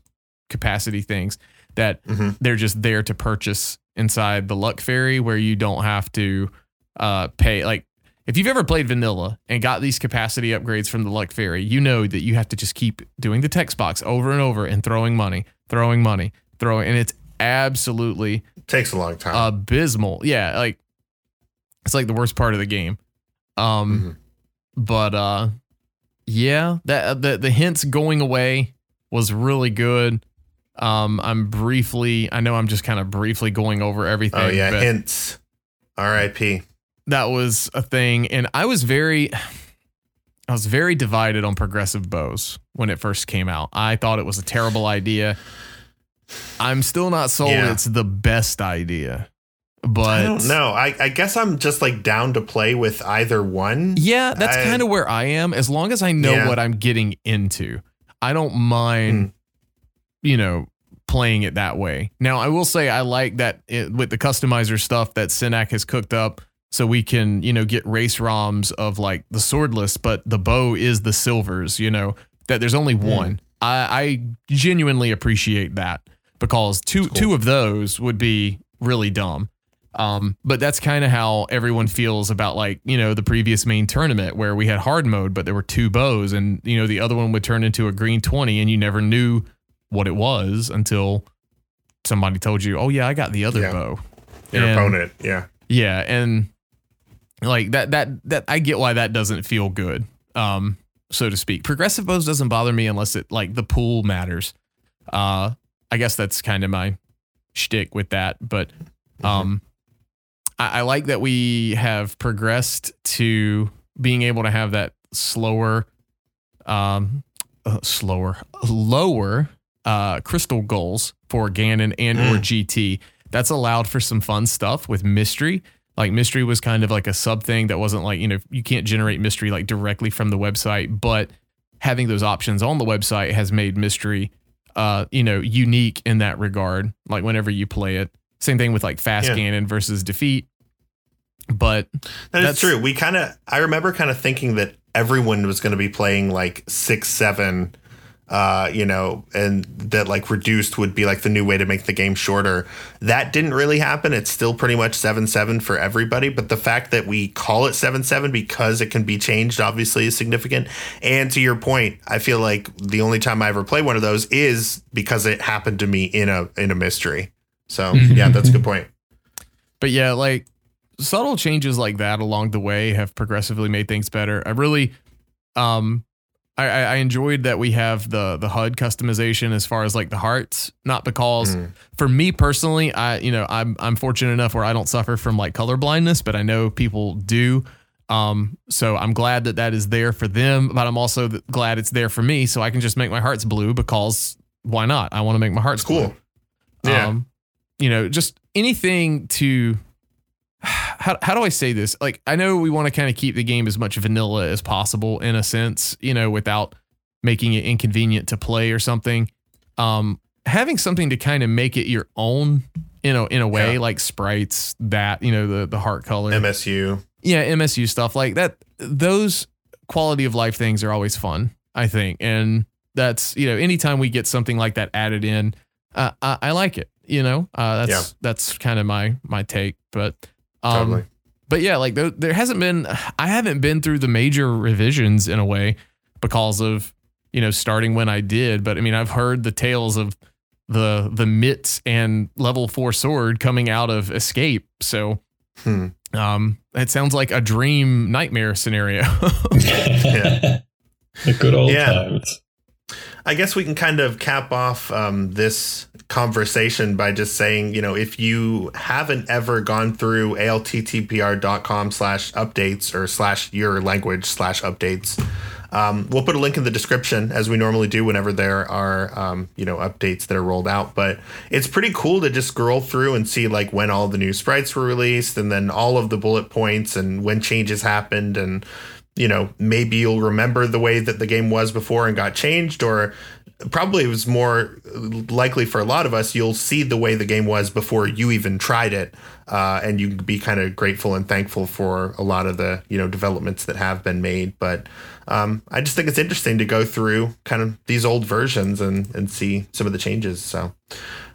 Speaker 2: capacity things that
Speaker 1: Mhm.
Speaker 2: they're just there to purchase inside the luck fairy where you don't have to uh, pay like if you've ever played vanilla and got these capacity upgrades from the luck fairy you know that you have to just keep doing the text box over and over and throwing money throwing money throwing and it's absolutely
Speaker 1: Takes a long time.
Speaker 2: abysmal yeah like it's like the worst part of the game um
Speaker 1: Mhm.
Speaker 2: but uh yeah that the the hints going away was really good um i'm briefly i know i'm just kind of briefly going over everything
Speaker 1: oh yeah, hints. R.I.P.
Speaker 2: that was a thing and i was very i was very divided on progressive bows when it first came out i thought it was a terrible idea i'm still not sold
Speaker 1: Yeah.
Speaker 2: it's the best idea but
Speaker 1: no. I, I guess I'm just like down to play with either one.
Speaker 2: Yeah, that's kind of where I am. As long as I know
Speaker 1: Yeah.
Speaker 2: what I'm getting into, I don't mind, hmm. you know, playing it that way. Now, I will say I like that it, with the customizer stuff that Synack has cooked up, so we can, you know, get race ROMs of like the swordless, but the bow is the silvers. You know that there's only hmm. one. I, I genuinely appreciate that because two
Speaker 1: Cool.
Speaker 2: two of those would be really dumb. Um, but that's kind of how everyone feels about like, you know, the previous main tournament where we had hard mode, but there were two bows and, you know, the other one would turn into a green 20 and you never knew what it was until somebody told you, oh, yeah, I got the other
Speaker 1: Yeah.
Speaker 2: bow.
Speaker 1: Your
Speaker 2: And-
Speaker 1: opponent. Yeah.
Speaker 2: Yeah. And like that, that, that, I get why that doesn't feel good, um, so to speak. Progressive bows doesn't bother me unless it, like, the pool matters. Uh, I guess that's kind of my shtick with that. But, um, I, I like that we have progressed to being able to have that slower, um, uh, slower, lower uh, crystal goals for Ganon and or GT. That's allowed for some fun stuff with mystery. Like mystery was kind of like a sub thing that wasn't like you know you can't generate mystery like directly from the website, but having those options on the website has made mystery uh, you know, unique in that regard. Like whenever you play it, same thing with like fast
Speaker 1: Yeah.
Speaker 2: Ganon versus defeat. But
Speaker 1: That is
Speaker 2: That's-
Speaker 1: true. We kind of, I remember kind of thinking that everyone was going to be playing like six, seven, uh, you know, and that like reduced would be like the new way to make the game shorter. That didn't really happen. It's still pretty much seven, seven for everybody. But the fact that we call it seven, seven because it can be changed obviously is significant. And to your point, I feel like the only time I ever play one of those is because it happened to me in a, in a mystery. So yeah, that's a good point.
Speaker 2: but yeah, like subtle changes like that along the way have progressively made things better. I really, um, I, I I enjoyed that we have the the HUD customization as far as like the hearts, not because
Speaker 1: Mm.
Speaker 2: for me personally, I you know I'm I'm fortunate enough where I don't suffer from like color blindness, but I know people do. Um, so I'm glad that that is there for them, but I'm also glad it's there for me, so I can just make my hearts blue because why not? I want to make my hearts
Speaker 1: It's cool.
Speaker 2: blue.
Speaker 1: Yeah.
Speaker 2: Um, you know, just anything to how how do I say this? Like I know we want to kind of keep the game as much vanilla as possible in a sense, you know, without making it inconvenient to play or something. Um having something to kind of make it your own you know in a way
Speaker 1: Yeah.
Speaker 2: like sprites that you know the the heart color
Speaker 1: MSU.
Speaker 2: yeah msu stuff like that those quality of life things are always fun i think and that's you know anytime we get something like that added in uh, I, I like it you know uh, that's
Speaker 1: Yeah.
Speaker 2: that's kind of my my take but um
Speaker 1: Totally.
Speaker 2: but yeah like there, there hasn't been i haven't been through the major revisions in a way because of you know starting when i did but i mean i've heard the tales of the the mitts and level four sword coming out of escape so
Speaker 1: Hmm.
Speaker 2: um, it sounds like a dream nightmare scenario.
Speaker 1: Yeah.
Speaker 3: the good old
Speaker 1: Yeah.
Speaker 3: times.
Speaker 1: I guess we can kind of cap off um, this conversation by just saying, you know, if you haven't ever gone through alttpr.com slash updates or slash your language slash updates, um, we'll put a link in the description as we normally do whenever there are, um, you know, updates that are rolled out. But it's pretty cool to just scroll through and see like when all the new sprites were released and then all of the bullet points and when changes happened and you know, maybe you'll remember the way that the game was before and got changed, or probably it was more likely for a lot of us, you'll see the way the game was before you even tried it. Uh, and you can be kind of grateful and thankful for a lot of the, you know, developments that have been made. But um, I just think it's interesting to go through kind of these old versions and, and see some of the changes. So,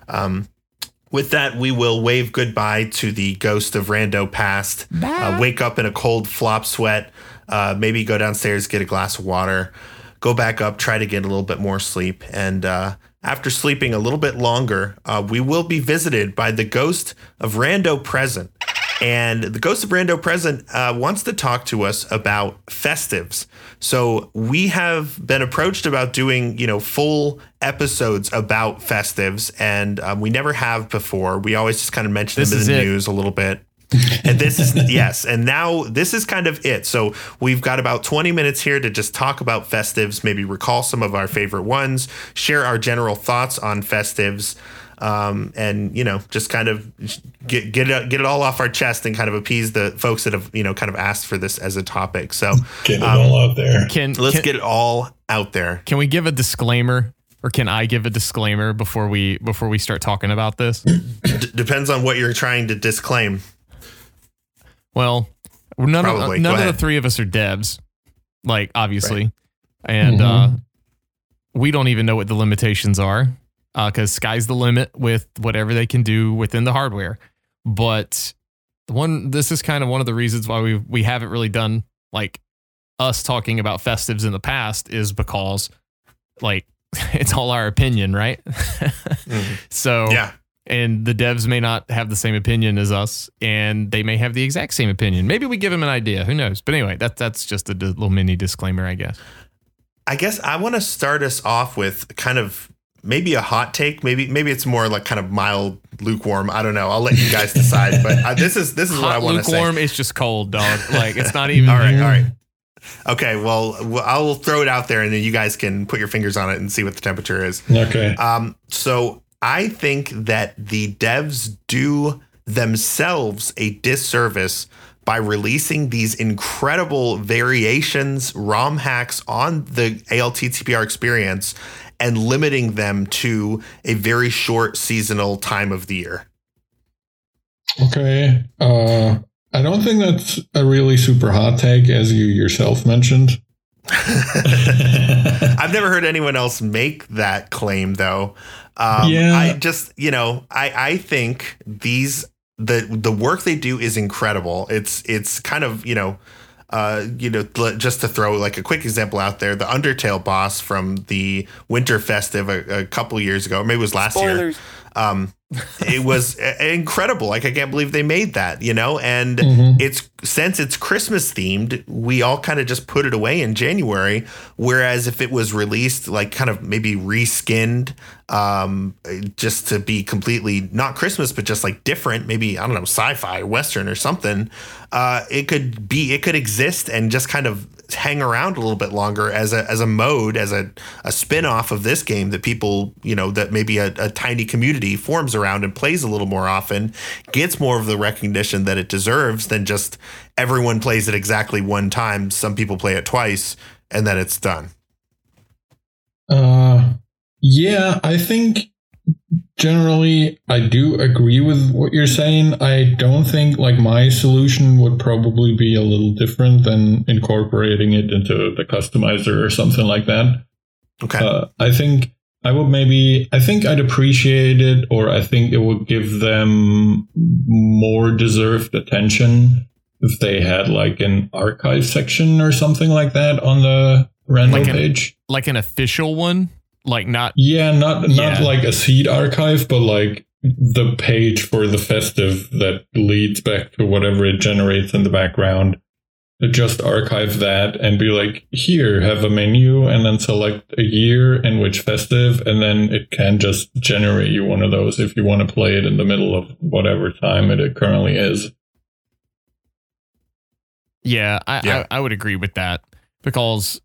Speaker 1: um, with that, we will wave goodbye to the ghost of Rando past. Uh, wake up in a cold flop sweat. Uh, maybe go downstairs, get a glass of water, go back up, try to get a little bit more sleep. And uh, after sleeping a little bit longer, uh, we will be visited by the ghost of Rando Present. And the ghost of Rando Present uh, wants to talk to us about festives. So we have been approached about doing, you know, full episodes about festives, and um, we never have before. We always just kind of mention
Speaker 2: This
Speaker 1: them in the
Speaker 2: it.
Speaker 1: news a little bit. And this is yes, and now this is kind of it. So we've got about 20 minutes here to just talk about festives, maybe recall some of our favorite ones, share our general thoughts on festives, um, and you know, just kind of get get it get it all off our chest and kind of appease the folks that have you know kind of asked for this as a topic. So
Speaker 3: Get it
Speaker 1: Um,
Speaker 3: all out there.
Speaker 2: Can
Speaker 1: let's
Speaker 2: can,
Speaker 1: get it all out there.
Speaker 2: can we give a disclaimer or can I give a disclaimer before we before we start talking about this?
Speaker 1: D- depends on what you're trying to disclaim.
Speaker 2: Well, none
Speaker 1: Probably.
Speaker 2: of none
Speaker 1: Go
Speaker 2: of the three of us are devs, like obviously, and mm-hmm. uh, we don't even know what the limitations are uh, because sky's the limit with whatever they can do within the hardware. But one, this is kind of one of the reasons why we we haven't really done like us talking about festives in the past is because like it's all our opinion, right? Mm-hmm. So
Speaker 1: Yeah,
Speaker 2: and the devs may not have the same opinion as us, and they may have the exact same opinion. Maybe we give them an idea. Who knows? But anyway, that that's just a little mini disclaimer, I guess.
Speaker 1: I guess I want to start us off with kind of maybe a hot take. Maybe maybe it's more like kind of mild, lukewarm. I don't know. I'll let you guys decide. But uh, this is this is what I want to say.
Speaker 2: lukewarm, it's just cold, dog. Like it's not even.
Speaker 1: All right, all right. Okay, well, well, I'll throw it out there, and then you guys can put your fingers on it and see what the temperature is.
Speaker 3: Okay.
Speaker 1: Um, so I think that the devs do themselves a disservice by releasing these incredible variations, ROM hacks on the ALTTPR experience and limiting them to a very short seasonal time of the year.
Speaker 3: Okay. Uh, I don't think that's a really super hot take, as you yourself mentioned.
Speaker 1: I've never heard anyone else make that claim, though. Um,
Speaker 3: Yeah.
Speaker 1: I just, you know, I I think these the the work they do is incredible. It's it's kind of you know. Uh, you know, just to throw like a quick example out there, the Undertale boss from the Winter Festive a, a couple years ago, or maybe it was last year. Um, it was uh, incredible. Like I can't believe they made that, you know. And
Speaker 3: Mhm.
Speaker 1: it's since it's Christmas themed, we all kind of just put it away in January. Whereas if it was released, like kind of maybe reskinned, um, just to be completely not Christmas, but just like different, maybe I don't know, sci-fi, or Western, or something. Uh, it could be, it could exist and just kind of hang around a little bit longer as a as a mode, as a a spin off of this game that people, you know, that maybe a, a tiny community forms around and plays a little more often, gets more of the recognition that it deserves than just everyone plays it exactly one time. Some people play it twice and then it's done.
Speaker 3: Uh, yeah, I think generally I do agree with what you're saying. I don't think like my solution would probably be a little different than incorporating it into the customizer or something like that.
Speaker 1: Okay.
Speaker 3: Uh, I think I would maybe, I think I'd appreciate it, or I think it would give them more deserved attention if they had like an archive section or something like that on the random
Speaker 2: Like an-
Speaker 3: page.
Speaker 2: Like an official one, like not.
Speaker 3: Yeah, not not
Speaker 2: Yeah.
Speaker 3: like a seed archive, but like the page for the festive that leads back to whatever it generates in the background. Just archive that and be like, here, have a menu, and then select a year in which festive, and then it can just generate you one of those if you want to play it in the middle of whatever time it currently is.
Speaker 2: Yeah, I,
Speaker 1: Yeah.
Speaker 2: I I would agree with that because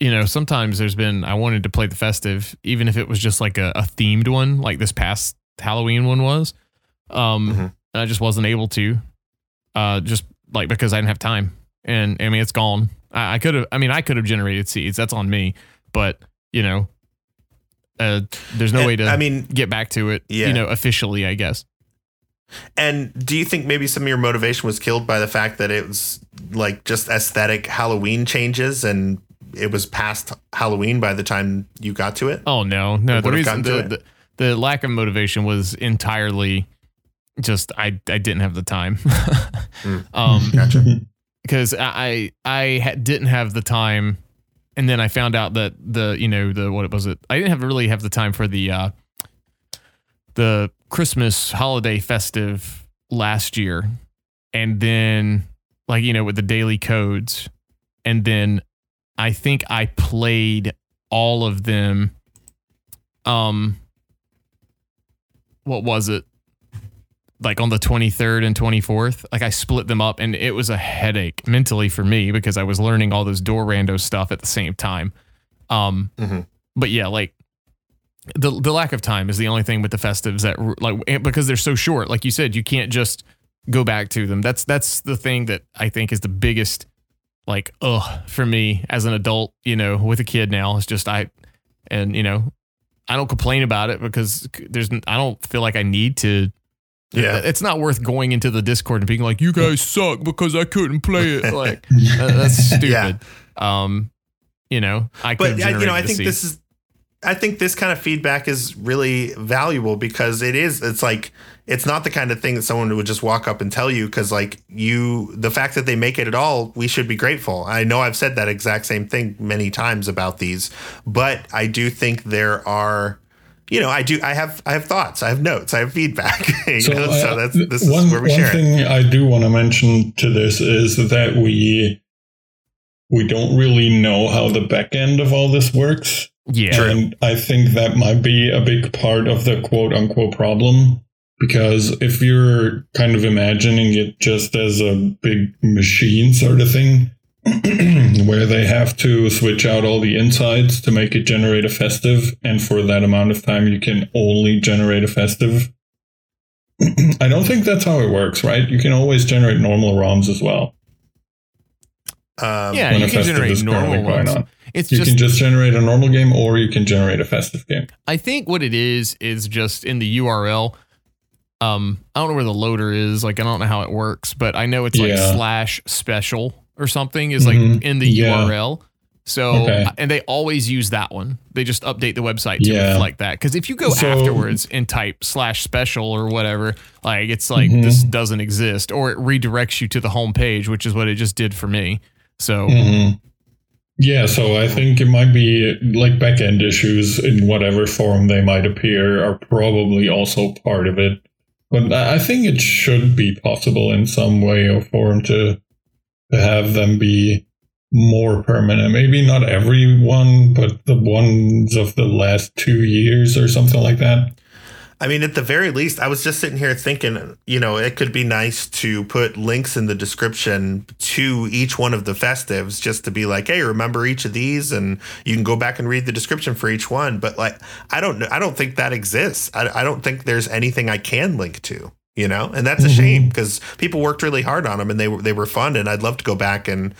Speaker 2: you know sometimes there's been I wanted to play the festive even if it was just like a, a themed one like this past Halloween one was, um,
Speaker 1: Mhm.
Speaker 2: and I just wasn't able to, uh, just like because I didn't have time and I mean it's gone. I, I could have I mean I could have generated seeds that's on me, but you know, uh, there's no
Speaker 1: And,
Speaker 2: way to
Speaker 1: I mean,
Speaker 2: get back to it.
Speaker 1: Yeah.
Speaker 2: you know, officially I guess.
Speaker 1: And do you think maybe some of your motivation was killed by the fact that it was like just aesthetic Halloween changes and it was past Halloween by the time you got to it?
Speaker 2: Oh no, no. The reason the, the the lack of motivation was entirely just I I didn't have the time. um,
Speaker 1: Gotcha.
Speaker 2: because I I I ha- didn't have the time, and then I found out that the you know the what was it? I didn't have really have the time for the uh the Christmas holiday festive last year, and then like you know with the daily codes, and then I think I played all of them. Um, what was it? Like on the 23rd and 24th, like I split them up and it was a headache mentally for me because I was learning all this door rando stuff at the same time. Um,
Speaker 1: Mhm.
Speaker 2: but yeah, like the the lack of time is the only thing with the festives that like because they're so short. Like you said, you can't just go back to them. That's that's the thing that I think is the biggest like ugh for me as an adult. You know, with a kid now, it's just I and you know I don't complain about it because there's I don't feel like I need to.
Speaker 1: Yeah.
Speaker 2: it's not worth going into the Discord and being like, "You guys suck because I couldn't play it." Like that's stupid.
Speaker 1: Yeah.
Speaker 2: Um, you know, I could.
Speaker 1: but you know, I think this is, I think this kind of feedback is really valuable because it is. It's like it's not the kind of thing that someone would just walk up and tell you because like you, the fact that they make it at all, we should be grateful. I know I've said that exact same thing many times about these, but I do think there are. You know, I do. I have. I have thoughts. I have notes. I have feedback.
Speaker 3: So,
Speaker 1: know?
Speaker 3: uh,
Speaker 1: so that's this is
Speaker 3: one,
Speaker 1: where we
Speaker 3: one
Speaker 1: share. it.
Speaker 3: thing I do want to mention to this is that we we don't really know how the back end of all this works.
Speaker 2: Yeah,
Speaker 3: And I think that might be a big part of the quote unquote problem. Because if you're kind of imagining it just as a big machine sort of thing, where they have to switch out all the insides to make it generate a festive, and for that amount of time you can only generate a festive. I don't think that's how it works, right? You can always generate normal ROMs as well.
Speaker 1: Um,
Speaker 2: yeah,
Speaker 3: when
Speaker 2: you
Speaker 3: a
Speaker 2: can
Speaker 3: festive
Speaker 2: generate
Speaker 3: is
Speaker 2: normal
Speaker 3: going
Speaker 2: ones. It's
Speaker 3: You
Speaker 2: just
Speaker 3: can just generate a normal game, or you can generate a festive game.
Speaker 2: I think what it is is just in the URL. Um, I don't know where the loader is. Like, I don't know how it works, but I know it's like
Speaker 3: Yeah.
Speaker 2: slash special or something is like in the
Speaker 3: Yeah.
Speaker 2: URL. So,
Speaker 3: Okay.
Speaker 2: and they always use that one. They just update the website to
Speaker 3: Yeah.
Speaker 2: reflect that. Because if you go
Speaker 3: So-
Speaker 2: afterwards and type slash special or whatever, like it's like
Speaker 3: Mhm.
Speaker 2: this doesn't exist, or it redirects you to the home page, which is what it just did for me. So,
Speaker 3: hmm Yeah, so I think it might be like backend issues in whatever form they might appear are probably also part of it. But I think it should be possible in some way or form to to have them be more permanent. Maybe not everyone, but the ones of the last two years or something like that.
Speaker 1: I mean, at the very least, I was just sitting here thinking, you know, it could be nice to put links in the description to each one of the festives just to be like, hey, remember each of these, and you can go back and read the description for each one. But like, I don't, know, I don't think that exists. I, I don't think there's anything I can link to, you know, and that's a
Speaker 3: Mhm.
Speaker 1: shame because people worked really hard on them and they were they were fun, and I'd love to go back and,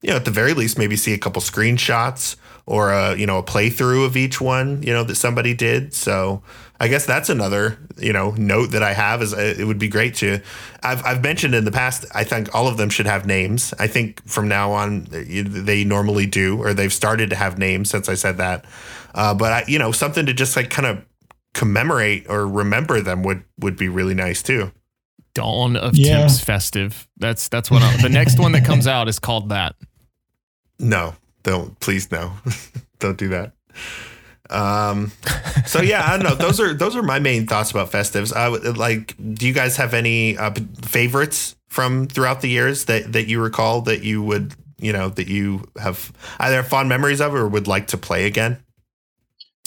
Speaker 1: you know, at the very least, maybe see a couple screenshots or a you know a playthrough of each one, you know, that somebody did. So. I guess that's another you know note that I have is uh, it would be great to. I've I've mentioned in the past. I think all of them should have names. I think from now on uh, they normally do, or they've started to have names since I said that. Uh, but I, you know, something to just like kind of commemorate or remember them would would be really nice too.
Speaker 2: Dawn of
Speaker 3: Yeah.
Speaker 2: Temps Festive. That's that's what I'm, the next one that comes out is called that.
Speaker 1: No, don't please no, don't do that. Um, so yeah, I don't know. Those are those are my main thoughts about festives. I would like. Do you guys have any uh, favorites from throughout the years that that you recall that you would you know that you have either fond memories of or would like to play again?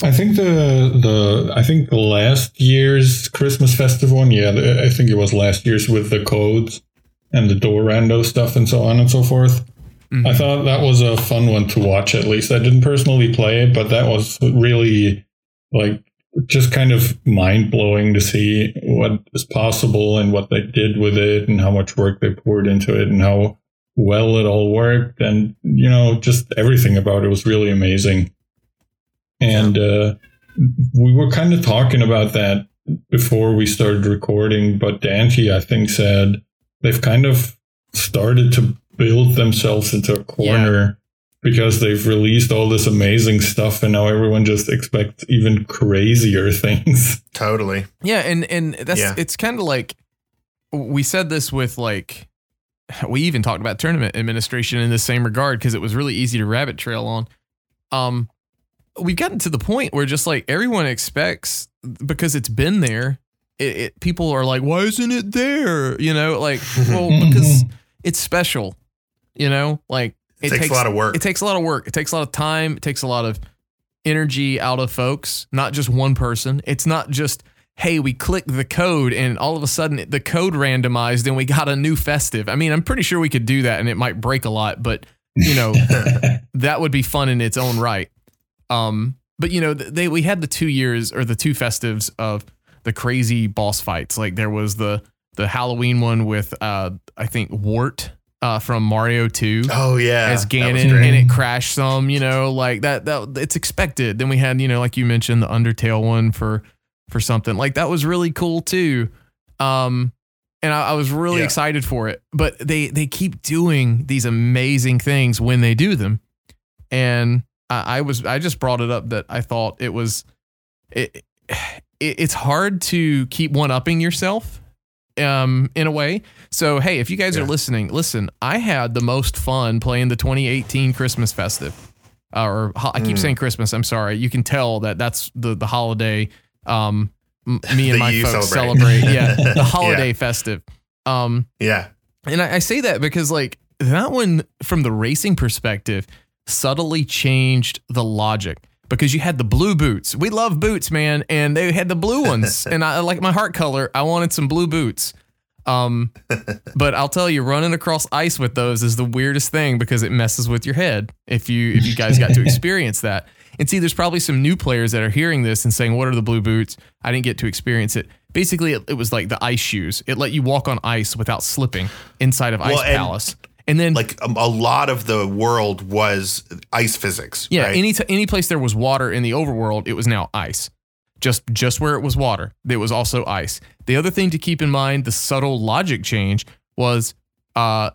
Speaker 3: I think the the I think last year's Christmas festive one, yeah, I think it was last year's with the codes and the door rando stuff and so on and so forth.
Speaker 2: Mhm.
Speaker 3: I thought that was a fun one to watch. At least I didn't personally play it, but that was really like just kind of mind blowing to see what is possible and what they did with it and how much work they poured into it and how well it all worked and you know just everything about it was really amazing. And uh, we were kind of talking about that before we started recording, but Dante, I think, said they've kind of started to build themselves into a corner because they've released all this amazing stuff and now everyone just expects even crazier things.
Speaker 1: Totally.
Speaker 2: Yeah, and and that's
Speaker 1: Yeah.
Speaker 2: it's kind of like we said this with like we even talked about tournament administration in the same regard because it was really easy to rabbit trail on. Um, we've gotten to the point where just like everyone expects because it's been there. It, it people are like, why isn't it there? You know, like well because it's special. You know, like
Speaker 1: It, takes, a lot of work.
Speaker 2: it takes a lot of work. It takes a lot of time. It takes a lot of energy out of folks, not just one person. It's not just, hey, we clicked the code and all of a sudden the code randomized and we got a new festive. I mean, I'm pretty sure we could do that and it might break a lot, but you know, that would be fun in its own right. Um, but you know, they we had the two years or the two festives of the crazy boss fights. Like there was the the Halloween one with uh I think Wart uh from Mario 2
Speaker 1: oh yeah,
Speaker 2: as Ganon and it crashed some, you know, like that that it's expected. Then we had, you know, like you mentioned the Undertale one for for something. Like that was really cool too. Um and I, I was really
Speaker 1: Yeah.
Speaker 2: excited for it. But they they keep doing these amazing things when they do them. And I, I was I just brought it up that I thought it was it, it it's hard to keep one upping yourself um in a way. So hey, if you guys
Speaker 1: Yeah.
Speaker 2: are listening, listen, I had the most fun playing the 2018 Christmas festive. Uh, or ho- I keep
Speaker 1: Mm.
Speaker 2: saying Christmas. I'm sorry. You can tell that that's the the holiday. Um, m- me and my folks
Speaker 1: celebrate.
Speaker 2: celebrate. Yeah, the
Speaker 1: Yeah.
Speaker 2: holiday festive. Um,
Speaker 1: yeah,
Speaker 2: and I, I say that because like that one from the racing perspective subtly changed the logic because you had the blue boots. We love boots, man, and they had the blue ones. and I like my heart color. I wanted some blue boots. Um, but I'll tell you, running across ice with those is the weirdest thing because it messes with your head. If you if you guys got to experience that, and see, there's probably some new players that are hearing this and saying, "What are the blue boots?" I didn't get to experience it. Basically, it, it was like the ice shoes. It let you walk on ice without slipping inside of
Speaker 1: Well,
Speaker 2: Ice Palace. And then
Speaker 1: like um, a lot of the world was ice physics.
Speaker 2: Yeah,
Speaker 1: right?
Speaker 2: any t- any place there was water in the overworld, it was now ice. Just just where it was water, it was also ice. The other thing to keep in mind, the subtle logic change was, uh,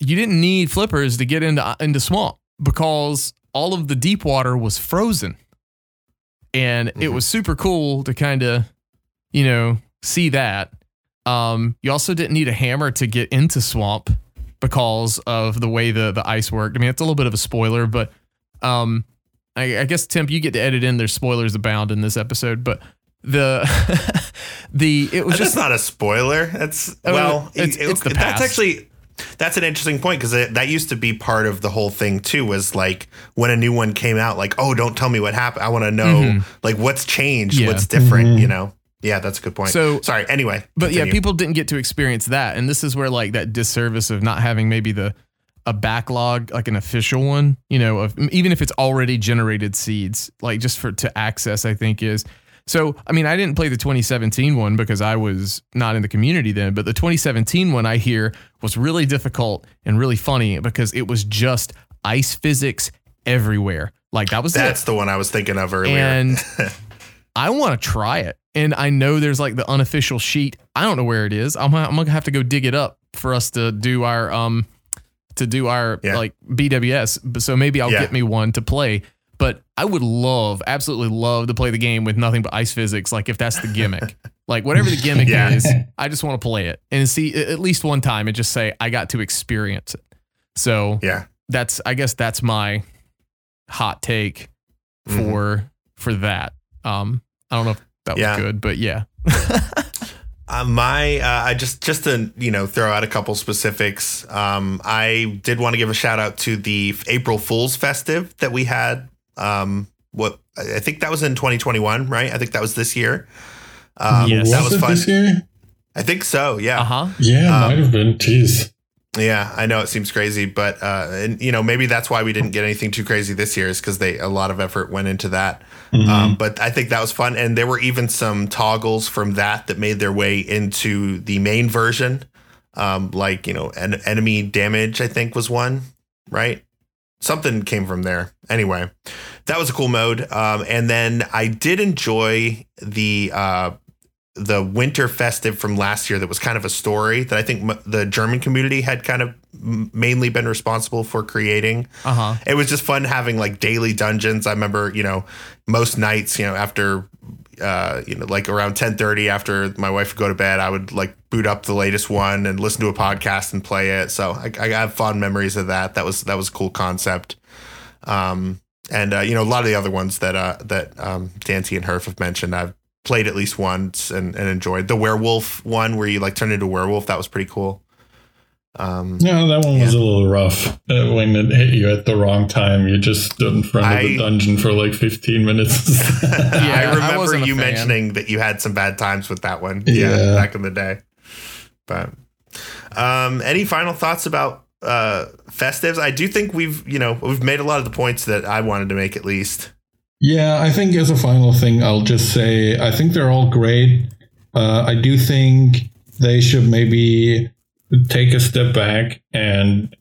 Speaker 2: you didn't need flippers to get into into swamp because all of the deep water was frozen, and it
Speaker 1: Mhm.
Speaker 2: was super cool to kind of, you know, see that. Um, you also didn't need a hammer to get into swamp because of the way the the ice worked. I mean, it's a little bit of a spoiler, but um, I, I guess Temp, you get to edit in. There's spoilers abound in this episode, but the the it was
Speaker 1: That's
Speaker 2: just
Speaker 1: not a spoiler. That's
Speaker 2: Oh,
Speaker 1: well,
Speaker 2: it's-
Speaker 1: it-
Speaker 2: it's the past.
Speaker 1: that's actually that's an interesting point because that used to be part of the whole thing too. Was like when a new one came out, like oh, don't tell me what happened. I want to know
Speaker 2: Mhm.
Speaker 1: like what's changed,
Speaker 2: Yeah.
Speaker 1: what's different.
Speaker 3: Mhm.
Speaker 1: You know? Yeah, that's a good point.
Speaker 2: So-
Speaker 1: sorry. Anyway,
Speaker 2: but yeah, people didn't get to experience that, and this is where like that disservice of not having maybe the a backlog like an official one, you know, of even if it's already generated seeds, like just for to access, I think is. So, I mean, I didn't play the 2017 one because I was not in the community then, but the 2017 one I hear was really difficult and really funny because it was just ice physics everywhere. Like that was it.
Speaker 1: that's the one I was thinking of earlier.
Speaker 2: And I want to try it. And I know there's like the unofficial sheet. I don't know where it is. I'm, I'm gonna have to go dig it up for us to do our um to do our
Speaker 1: Yeah.
Speaker 2: like BWS. But So maybe I'll
Speaker 1: Yeah.
Speaker 2: get me one to play. But I would love, absolutely love to play the game with nothing but ice physics. Like if that's the gimmick, like whatever the gimmick
Speaker 1: Yeah.
Speaker 2: is, I just want to play it and see at least one time and just say I got to experience it. So
Speaker 1: yeah,
Speaker 2: that's I guess that's my hot take
Speaker 1: Mhm.
Speaker 2: for for that. Um, I don't know if that was
Speaker 1: Yeah.
Speaker 2: good, but yeah.
Speaker 1: Uh, my, uh, I just just to you know throw out a couple specifics. Um, I did want to give a shout out to the April Fools festive that we had. Um, what I think that was in 2021, right? I think that was this year. Um,
Speaker 2: Yes.
Speaker 1: that was
Speaker 3: it
Speaker 1: fun.
Speaker 3: this year?
Speaker 1: I think so. Yeah.
Speaker 2: Uh huh.
Speaker 3: Yeah,
Speaker 1: Um,
Speaker 3: might have been. Jeez.
Speaker 1: Yeah, I know it seems crazy, but uh, and you know maybe that's why we didn't get anything too crazy this year is because they a lot of effort went into that.
Speaker 3: Mhm.
Speaker 1: Um, but I think that was fun, and there were even some toggles from that that made their way into the main version, um, like you know, en- enemy damage. I think was one, right? Something came from there. Anyway, that was a cool mode. Um, and then I did enjoy the uh, the winter festive from last year that was kind of a story that I think m- the German community had kind of m- mainly been responsible for creating.
Speaker 2: Uh huh.
Speaker 1: It was just fun having like daily dungeons. I remember, you know, most nights, you know, after uh, you know, like around 10:30 after my wife would go to bed, I would like boot up the latest one and listen to a podcast and play it. So I, I have fond memories of that. That was that was a cool concept. Um, and uh, you know, a lot of the other ones that uh, that um, Dante and Herf have mentioned, I've played at least once and, and enjoyed. The werewolf one where you like turn into a werewolf, that was pretty cool. Um,
Speaker 3: No, that one was a little rough. Uh, when it hit you at the wrong time, you just stood in front of
Speaker 1: I-
Speaker 3: the dungeon for like 15 minutes.
Speaker 2: Yeah,
Speaker 1: I
Speaker 2: I
Speaker 1: remember
Speaker 2: wasn't
Speaker 1: you mentioning that you had some bad times with that one. Yeah,
Speaker 3: Yeah.
Speaker 1: back in the day. But um, any final thoughts about uh, festives? I do think we've you know we've made a lot of the points that I wanted to make at least.
Speaker 3: Yeah, I think as a final thing, I'll just say I think they're all great. Uh, I do think they should maybe take a step back and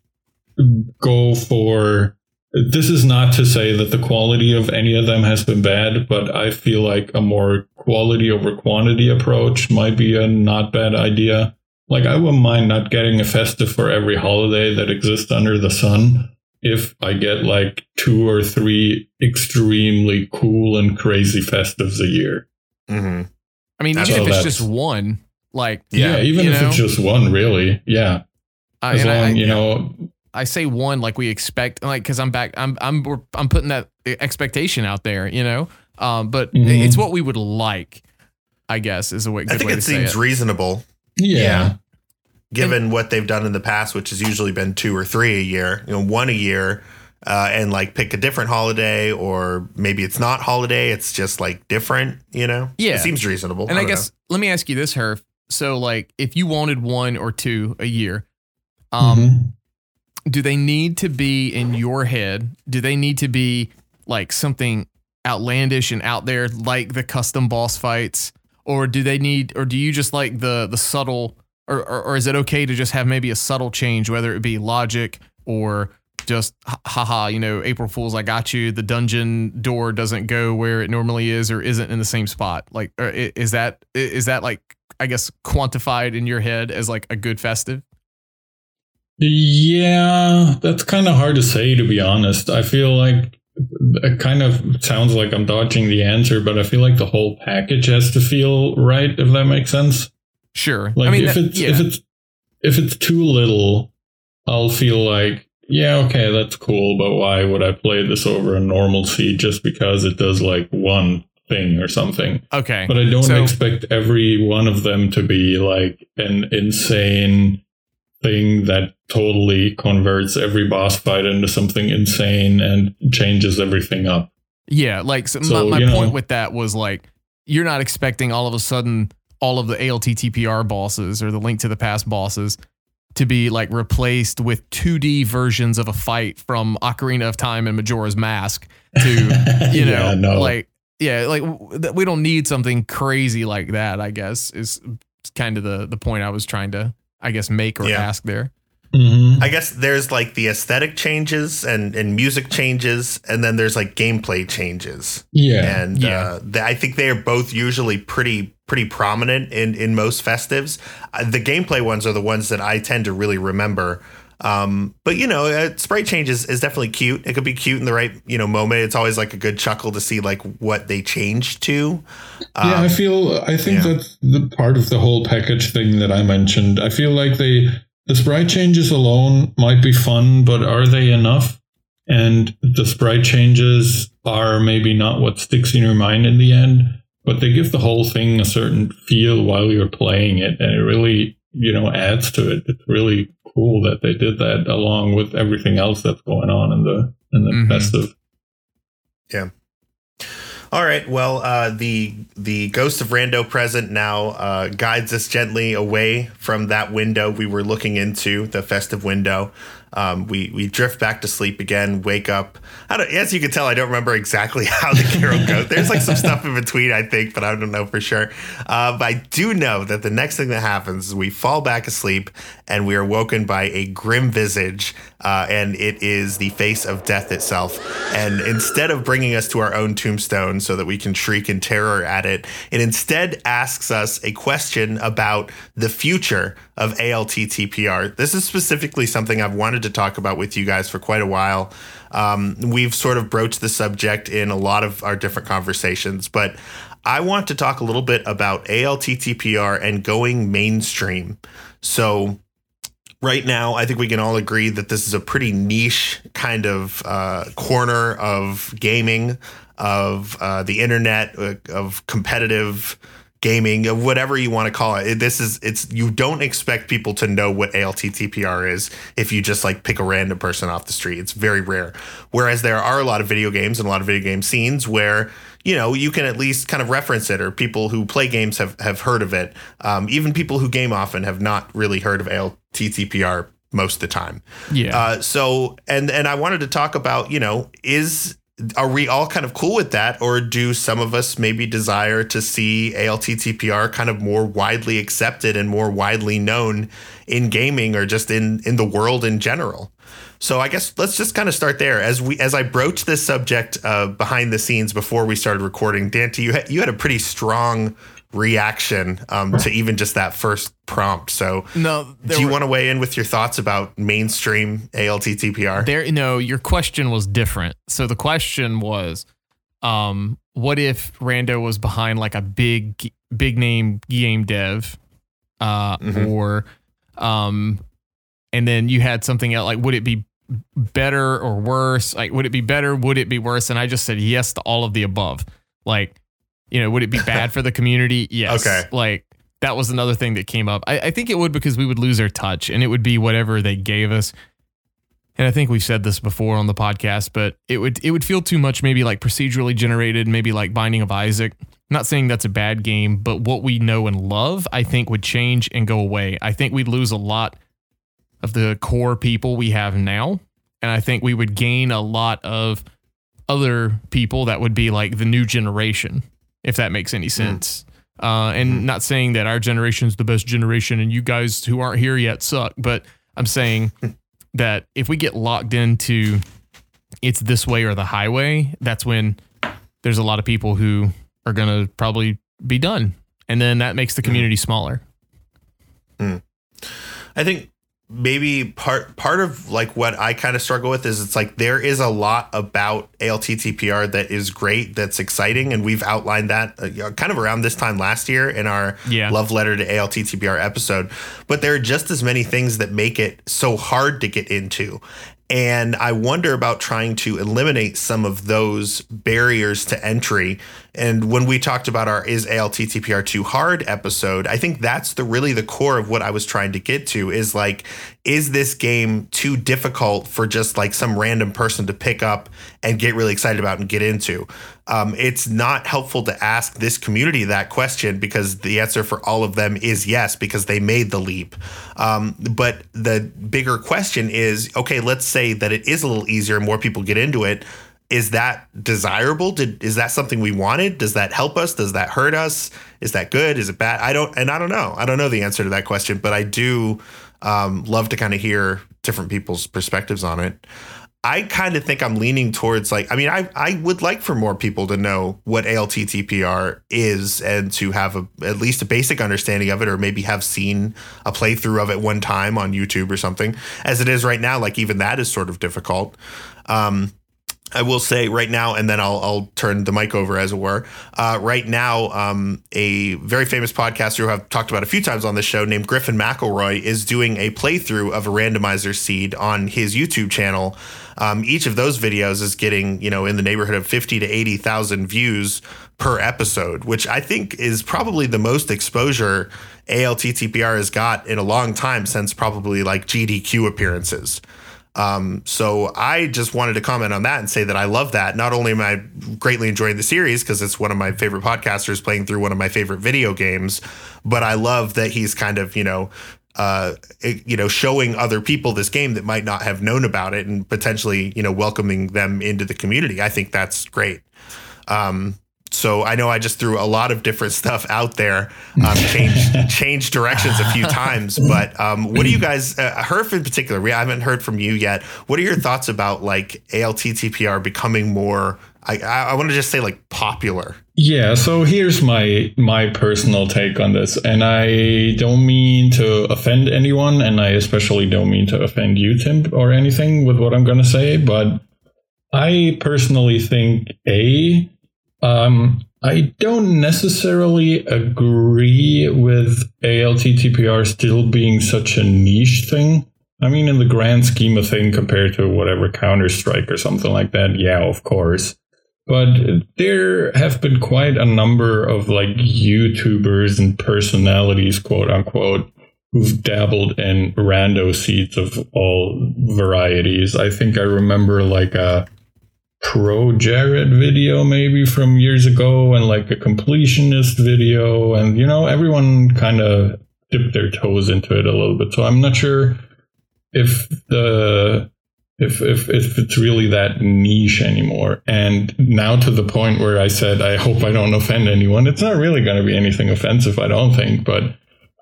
Speaker 3: go for. This is not to say that the quality of any of them has been bad, but I feel like a more quality over quantity approach might be a not bad idea. Like, I wouldn't mind not getting a festive for every holiday that exists under the sun if I get like two or three extremely cool and crazy festives a year.
Speaker 1: hmm
Speaker 2: I mean, even
Speaker 1: So
Speaker 2: if it's just one, like
Speaker 3: Yeah,
Speaker 1: Yeah,
Speaker 3: even if
Speaker 2: know?
Speaker 3: it's just one, really. Yeah,
Speaker 2: I,
Speaker 3: as
Speaker 2: and I,
Speaker 3: long you know.
Speaker 2: I say one like we expect, like because I'm back, I'm I'm I'm putting that expectation out there, you know. Um, but
Speaker 3: Mhm.
Speaker 2: it's what we would like, I guess, is a way.
Speaker 1: I
Speaker 2: good
Speaker 1: think
Speaker 2: way
Speaker 1: it
Speaker 2: to say
Speaker 1: seems
Speaker 2: it.
Speaker 1: reasonable
Speaker 3: Yeah,
Speaker 1: Yeah. Given what they've done in the past, which has usually been two or three a year. You know, one a year. Uh, and like pick a different holiday, or maybe it's not holiday; it's just like different. You know,
Speaker 2: Yeah.
Speaker 1: it seems reasonable.
Speaker 2: And I,
Speaker 1: don't
Speaker 2: guess let me ask you this, Herf. So, like, if you wanted one or two a year, um,
Speaker 3: Mhm.
Speaker 2: do they need to be in your head? Do they need to be like something outlandish and out there, like the custom boss fights, or do they need, or do you just like the the subtle or, or or is it okay to just have maybe a subtle change, whether it be logic or just haha, you know, April Fools, I got you. The dungeon door doesn't go where it normally is, or isn't in the same spot. Like, is that is that like I guess quantified in your head as like a good festive?
Speaker 3: Yeah, that's kind of hard to say to be honest. I feel like it kind of sounds like I'm dodging the answer, but I feel like the whole package has to feel right, if that makes sense.
Speaker 2: Sure.
Speaker 3: Like I mean, if that, it's yeah. if it's if it's too little, I'll feel like yeah, okay, that's cool, but why would I play this over a normal C just because it does like one thing or something?
Speaker 2: Okay.
Speaker 3: But I don't so, expect every one of them to be like an insane thing that totally converts every boss fight into something insane and changes everything up.
Speaker 2: Yeah, like so so, my, my point know, with that was like you're not expecting all of a sudden all of the ALTTPR bosses or the Link to the Past bosses to be like replaced with 2D versions of a fight from Ocarina of Time and Majora's Mask to you know yeah, no. like yeah like we don't need something crazy like that I guess is kind of the the point I was trying to I guess make or yeah. ask there.
Speaker 1: Mm-hmm. I guess there's like the aesthetic changes and, and music changes, and then there's like gameplay changes.
Speaker 3: Yeah,
Speaker 1: and yeah. Uh, the, I think they are both usually pretty pretty prominent in in most festives. Uh, the gameplay ones are the ones that I tend to really remember. Um, but you know, uh, sprite changes is definitely cute. It could be cute in the right you know moment. It's always like a good chuckle to see like what they changed to.
Speaker 3: Um, yeah, I feel I think yeah. that's the part of the whole package thing that I mentioned. I feel like they the sprite changes alone might be fun, but are they enough? And the sprite changes are maybe not what sticks in your mind in the end, but they give the whole thing a certain feel while you're playing it. And it really, you know, adds to it. It's really cool that they did that along with everything else that's going on in the, in the mm-hmm. festive.
Speaker 1: Yeah. All right. Well, uh, the the ghost of Rando present now uh, guides us gently away from that window we were looking into, the festive window. Um, we we drift back to sleep again, wake up. I don't, as you can tell, I don't remember exactly how the carol goes. There's like some stuff in between, I think, but I don't know for sure. Uh, but I do know that the next thing that happens is we fall back asleep and we are woken by a grim visage, uh, and it is the face of death itself. And instead of bringing us to our own tombstone so that we can shriek in terror at it, it instead asks us a question about the future of ALTTPR. This is specifically something I've wanted to talk about with you guys for quite a while. Um, we've sort of broached the subject in a lot of our different conversations, but I want to talk a little bit about ALTTPR and going mainstream. So, right now, I think we can all agree that this is a pretty niche kind of uh, corner of gaming, of uh, the internet, uh, of competitive gaming, of whatever you want to call it. This is it's you don't expect people to know what ALTTPR is if you just like pick a random person off the street. It's very rare. Whereas there are a lot of video games and a lot of video game scenes where you know you can at least kind of reference it, or people who play games have have heard of it. Um, even people who game often have not really heard of ALTTPR most of the time.
Speaker 2: Yeah.
Speaker 1: Uh, so and and I wanted to talk about you know is are we all kind of cool with that or do some of us maybe desire to see ALTTPR kind of more widely accepted and more widely known in gaming or just in in the world in general so I guess let's just kind of start there as we as I broach this subject uh, behind the scenes before we started recording Dante you had, you had a pretty strong reaction um, to even just that first prompt. So,
Speaker 2: no,
Speaker 1: do you were, want to weigh in with your thoughts about mainstream ALTTPR?
Speaker 2: There, no, your question was different. So the question was, um, what if Rando was behind like a big, big name game dev, uh, mm-hmm. or, um, and then you had something else like, would it be better or worse? Like, would it be better? Would it be worse? And I just said yes to all of the above. Like, you know, would it be bad for the community? Yes.
Speaker 1: Okay.
Speaker 2: Like that was another thing that came up. I, I think it would because we would lose our touch and it would be whatever they gave us. And I think we've said this before on the podcast, but it would it would feel too much maybe like procedurally generated, maybe like Binding of Isaac. not saying that's a bad game, but what we know and love, I think would change and go away. I think we'd lose a lot of the core people we have now. And I think we would gain a lot of other people that would be like the new generation if that makes any hmm. sense. Uh, and not saying that our generation is the best generation and you guys who aren't here yet suck, but I'm saying that if we get locked into it's this way or the highway, that's when there's a lot of people who are going to probably be done. And then that makes the community smaller.
Speaker 1: I think maybe part part of like what I kind of struggle with is it's like there is a lot about ALTTPR that is great, that's exciting, and we've outlined that uh, kind of around this time last year in our
Speaker 2: Yeah.
Speaker 1: love letter to ALTTPR episode. But there are just as many things that make it so hard to get into. And I wonder about trying to eliminate some of those barriers to entry. And when we talked about our is ALTTPR too hard episode, I think that's the really the core of what I was trying to get to is like, is this game too difficult for just like some random person to pick up and get really excited about and get into? Um, it's not helpful to ask this community that question because the answer for all of them is yes because they made the leap. Um, but the bigger question is okay, let's say that it is a little easier, and more people get into it. Is that desirable? Did is that something we wanted? Does that help us? Does that hurt us? Is that good? Is it bad? I don't, and I don't know. I don't know the answer to that question, but I do um, love to kind of hear different people's perspectives on it. I kind of think I'm leaning towards like I mean I I would like for more people to know what ALTTPR is and to have a at least a basic understanding of it or maybe have seen a playthrough of it one time on YouTube or something. As it is right now like even that is sort of difficult. Um I will say right now, and then I'll, I'll turn the mic over, as it were. Uh, right now, um, a very famous podcaster who I've talked about a few times on this show, named Griffin McElroy, is doing a playthrough of a randomizer seed on his YouTube channel. Um, each of those videos is getting, you know, in the neighborhood of fifty to eighty thousand views per episode, which I think is probably the most exposure ALTTPR has got in a long time since probably like GDQ appearances. Um, so I just wanted to comment on that and say that I love that. Not only am I greatly enjoying the series because it's one of my favorite podcasters playing through one of my favorite video games, but I love that he's kind of, you know, uh, you know, showing other people this game that might not have known about it and potentially, you know, welcoming them into the community. I think that's great. Um, so I know I just threw a lot of different stuff out there, um, changed changed directions a few times. But um, what do you guys, uh, Herf in particular? We haven't heard from you yet. What are your thoughts about like ALTTPR becoming more? I I, I want to just say like popular.
Speaker 3: Yeah, so here's my my personal take on this, and I don't mean to offend anyone, and I especially don't mean to offend you, Tim, or anything with what I'm going to say, but I personally think a um, I don't necessarily agree with ALTTPR still being such a niche thing. I mean, in the grand scheme of thing, compared to whatever Counter Strike or something like that, yeah, of course. But there have been quite a number of like YouTubers and personalities, quote unquote, who've dabbled in rando seeds of all varieties. I think I remember like a ProJared video maybe from years ago and like a completionist video and you know everyone kind of dipped their toes into it a little bit. So i'm not sure if the if, if if it's really that niche anymore. And now to the point where i said i hope i don't offend anyone it's not really going to be anything offensive i don't think but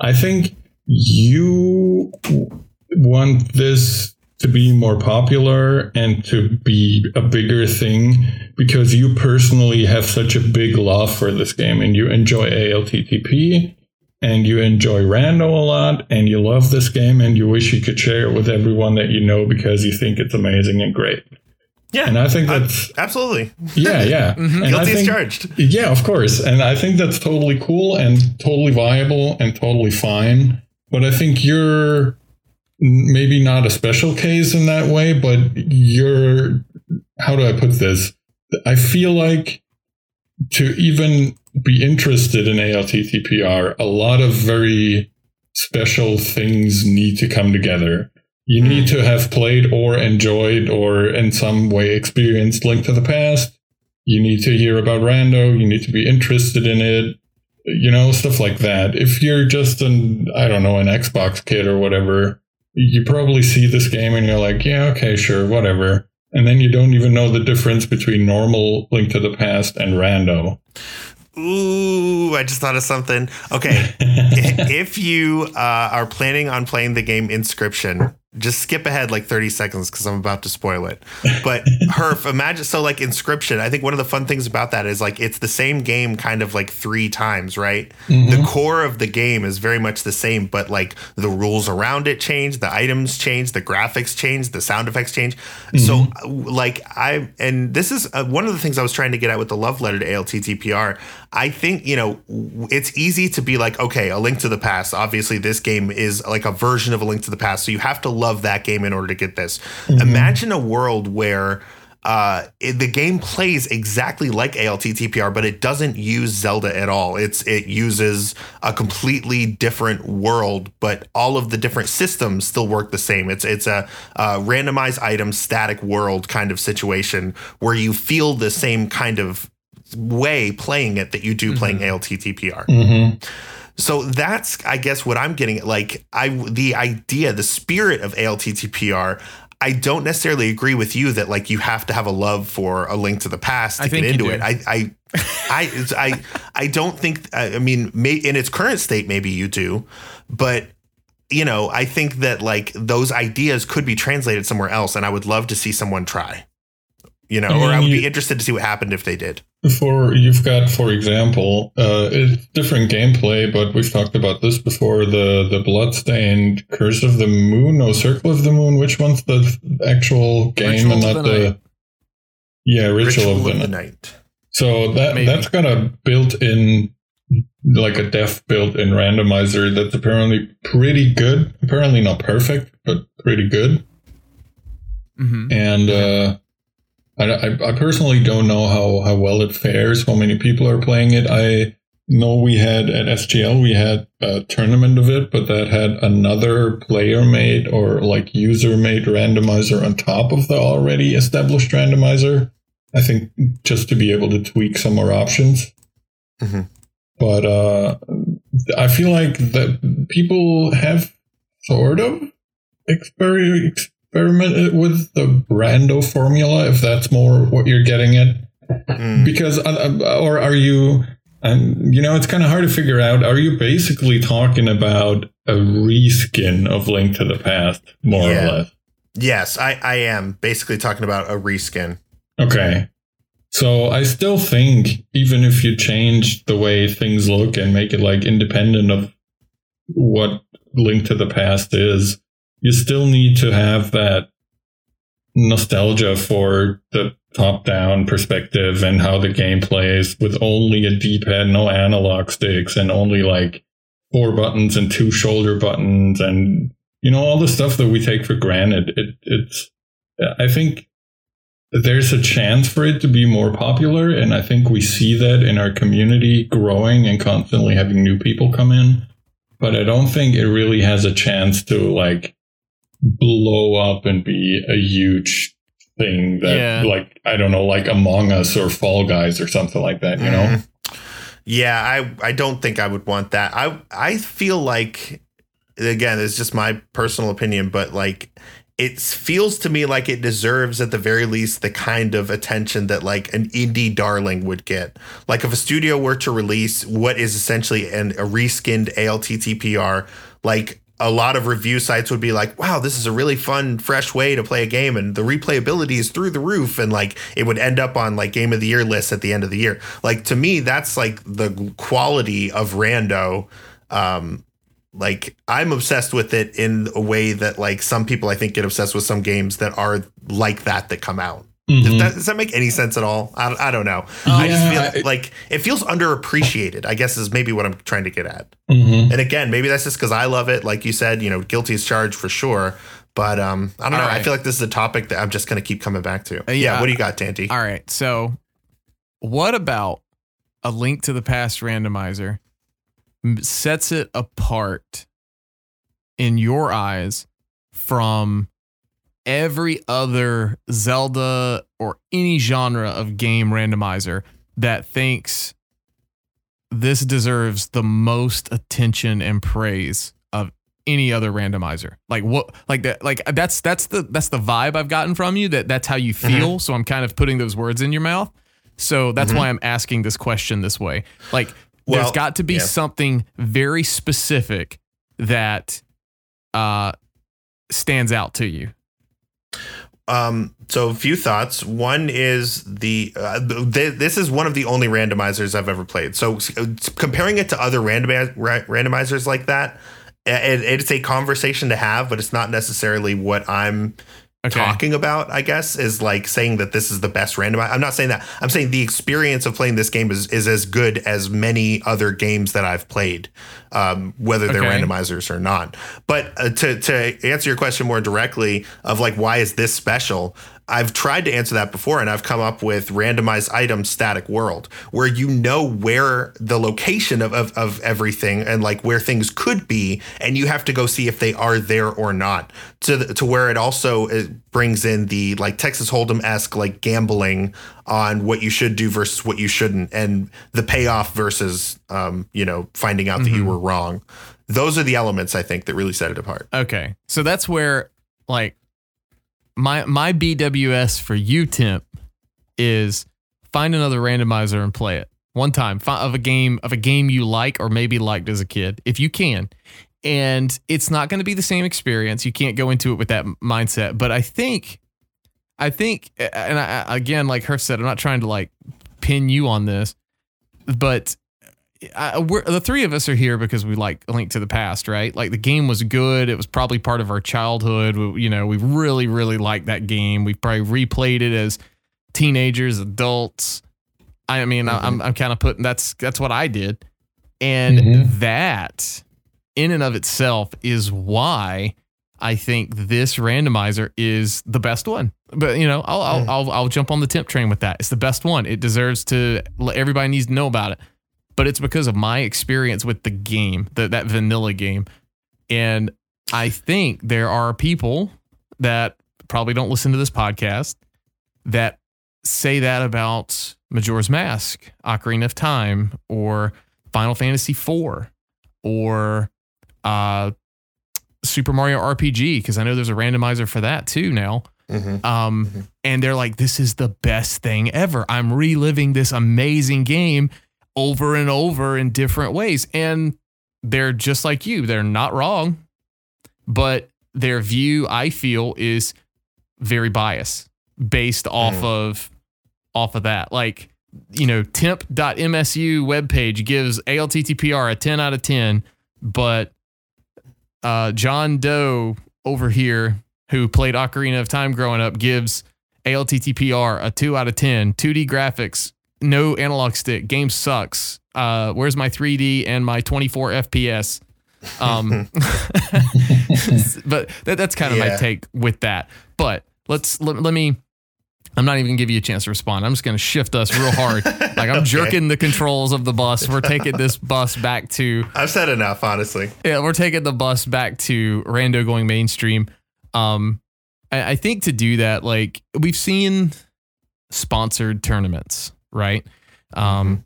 Speaker 3: i think you want this to be more popular and to be a bigger thing because you personally have such a big love for this game and you enjoy ALTTP and you enjoy Rando a lot and you love this game and you wish you could share it with everyone that you know because you think it's amazing and great.
Speaker 1: Yeah,
Speaker 3: And I think that's
Speaker 1: absolutely
Speaker 3: yeah, yeah. Mm-hmm. And I
Speaker 1: guilty as
Speaker 3: think-
Speaker 1: charged.
Speaker 3: yeah, of course. And I think that's totally cool and totally viable and totally fine. But I think you're maybe not a special case in that way, but you're, how do I put this? I feel like to even be interested in ALTTPR, a lot of very special things need to come together. You need hmm. to have played or enjoyed or in some way experienced Link to the Past you need to hear about rando you need to be interested in it you know stuff like that if you're just an i don't know an xbox kid or whatever you probably see this game and you're like yeah okay sure whatever and then you don't even know the difference between normal link to the past and rando
Speaker 1: Ooh, I just thought of something. Okay. if you uh, are planning on playing the game Inscryption, just skip ahead like 30 seconds because I'm about to spoil it. But Herf, imagine so like Inscryption. I think one of the fun things about that is like it's the same game kind of like three times, right? Mm-hmm. The core of the game is very much the same, but like the rules around it change, the items change, the graphics change, the sound effects change. Mm-hmm. So like I and this is uh, one of the things I was trying to get at with the love letter to ALTTPR. I think, you know, it's easy to be like, okay, a link to the past. Obviously, this game is like a version of a link to the past. So you have to love that game in order to get this. Mm-hmm. Imagine a world where uh, it, the game plays exactly like ALTTPR, but it doesn't use Zelda at all. It's it uses a completely different world, but all of the different systems still work the same. It's it's a, a randomized item static world kind of situation where you feel the same kind of way playing it that you do mm-hmm. playing ALTTPR. Mm-hmm. So that's, I guess, what I'm getting at. Like, I the idea, the spirit of ALTTPR. I don't necessarily agree with you that like you have to have a love for a link to the past to I get into it. I, I, I, I, I don't think. I mean, may, in its current state, maybe you do, but you know, I think that like those ideas could be translated somewhere else, and I would love to see someone try. You know, I mean, or I would be interested to see what happened if they did.
Speaker 3: For you've got, for example, uh, it's different gameplay, but we've talked about this before. The the bloodstained Curse of the Moon, no Circle of the Moon. Which one's the actual game
Speaker 2: Ritual
Speaker 3: and
Speaker 2: not the,
Speaker 3: yeah Ritual, Ritual of, the, of the night. So that Maybe. that's got a built-in like a def built-in randomizer that's apparently pretty good. Apparently not perfect, but pretty good. Mm-hmm. And uh, I, I, personally don't know how, how well it fares, how many people are playing it. I know we had at SGL, we had a tournament of it, but that had another player made or like user made randomizer on top of the already established randomizer. I think just to be able to tweak some more options. Mm-hmm. But uh, I feel like that people have sort of experience experiment with the Rando formula, if that's more what you're getting at? Mm. Because, uh, uh, or are you, and you know, it's kind of hard to figure out. Are you basically talking about a reskin of Link to the Past, more yeah. or less?
Speaker 1: Yes, I, I am basically talking about a reskin.
Speaker 3: Okay. So I still think even if you change the way things look and make it like independent of what Link to the Past is, you still need to have that nostalgia for the top down perspective and how the game plays with only a d-pad no analog sticks and only like four buttons and two shoulder buttons and you know all the stuff that we take for granted. It, it's i think there's a chance for it to be more popular and i think we see that in our community growing and constantly having new people come in. But i don't think it really has a chance to like blow up and be a huge thing that yeah. like I don't know like Among Us or Fall Guys or something like that, you mm. know? Mm-hmm.
Speaker 1: Yeah, I I don't think I would want that. I I feel like again, it's just my personal opinion, but like it feels to me like it deserves at the very least the kind of attention that like an indie darling would get. Like if a studio were to release what is essentially an a reskinned ALTTPR, like a lot of review sites would be like, wow, this is a really fun, fresh way to play a game. And the replayability is through the roof. And like it would end up on like game of the year lists at the end of the year. Like to me, that's like the quality of Rando. Um, like I'm obsessed with it in a way that like some people I think get obsessed with some games that are like that that come out. Mm-hmm. That, does that make any sense at all? I, I don't know. I just feel like it feels underappreciated. I guess is maybe what I'm trying to get at. Mm-hmm. And again, maybe that's just because I love it. Like you said, you know, guilty as charged for sure. But um, I don't all know. Right. I feel like this is a topic that I'm just going to keep coming back to. Uh, yeah. yeah. What do you got, Tanty?
Speaker 2: All right. So, what about a link to the past randomizer sets it apart in your eyes from every other Zelda or any genre of game randomizer that thinks this deserves the most attention and praise of any other randomizer. Like what like that like that's that's the that's the vibe I've gotten from you that that's how you mm-hmm. feel. Mm-hmm. So I'm kind of putting those words in your mouth. So that's why I'm asking this question this way. Like, there's got to be
Speaker 1: yeah.
Speaker 2: something very specific that uh, stands out to you.
Speaker 1: Um, so a few thoughts. One is the uh, th- this is one of the only randomizers I've ever played. So uh, comparing it to other randomi- ra- randomizers like that, it, it's a conversation to have, but it's not necessarily what I'm
Speaker 2: Okay.
Speaker 1: talking about. I guess is like saying that this is the best randomizer. I'm not saying that. I'm saying the experience of playing this game is is as good as many other games that I've played, um, whether they're
Speaker 2: Okay.
Speaker 1: randomizers or not. But uh, to to answer your question more directly, of like why is this special? I've tried to answer that before, and I've come up with randomized item static world, where you know where the location of, of, of everything and like where things could be, and you have to go see if they are there or not. To the, to where it also it brings in the like Texas Hold'em esque like gambling on what you should do versus what you shouldn't, and the payoff versus um, you know finding out that you were wrong. Those are the elements I think that really set it apart.
Speaker 2: Okay. So that's where like my my BWS for you temp is find another randomizer and play it one time of a game of a game you like or maybe liked as a kid if you can. And it's not going to be the same experience. You can't go into it with that mindset, but I think I think and I, again like Herf said I'm not trying to like pin you on this, but I, we're, the three of us are here because we like Link to the Past, right? Like the game was good. It was probably part of our childhood. We, you know, we really, really liked that game. We probably replayed it as teenagers, adults. I mean, I, I'm I'm kind of putting that's that's what I did, and
Speaker 3: Mhm.
Speaker 2: that in and of itself is why I think this randomizer is the best one. But you know, I'll I'll, I'll I'll jump on the temp train with that. It's the best one. It deserves to. Everybody needs to know about it. But it's because of my experience with the game, the, that vanilla game, and I think there are people that probably don't listen to this podcast that say that about Majora's Mask, Ocarina of Time, or Final Fantasy IV, or uh, Super Mario RPG, because I know there's a randomizer for that too now.
Speaker 1: Mm-hmm.
Speaker 2: Um,
Speaker 1: Mhm.
Speaker 2: and they're like, this is the best thing ever. I'm reliving this amazing game over and over in different ways. And they're just like you. They're not wrong, but their view, I feel, is very biased based off
Speaker 1: Mhm.
Speaker 2: of off of that. Like, you know, temp.msu webpage gives ALTTPR a 10 out of 10, but uh, John Doe over here, who played Ocarina of Time growing up, gives ALTTPR a 2 out of 10. 2D graphics, no analog stick, game sucks. Uh, where's my 3D and my 24 FPS? Um, but that, that's kind of my take with that. But let's let, let me. I'm not even gonna give you a chance to respond. I'm just gonna shift us real hard. Like I'm
Speaker 1: Okay.
Speaker 2: jerking the controls of the bus. We're taking this bus back to
Speaker 1: I've said enough, honestly.
Speaker 2: yeah, we're taking the bus back to Rando going mainstream. Um, I, I think to do that, like we've seen sponsored tournaments, right? Um,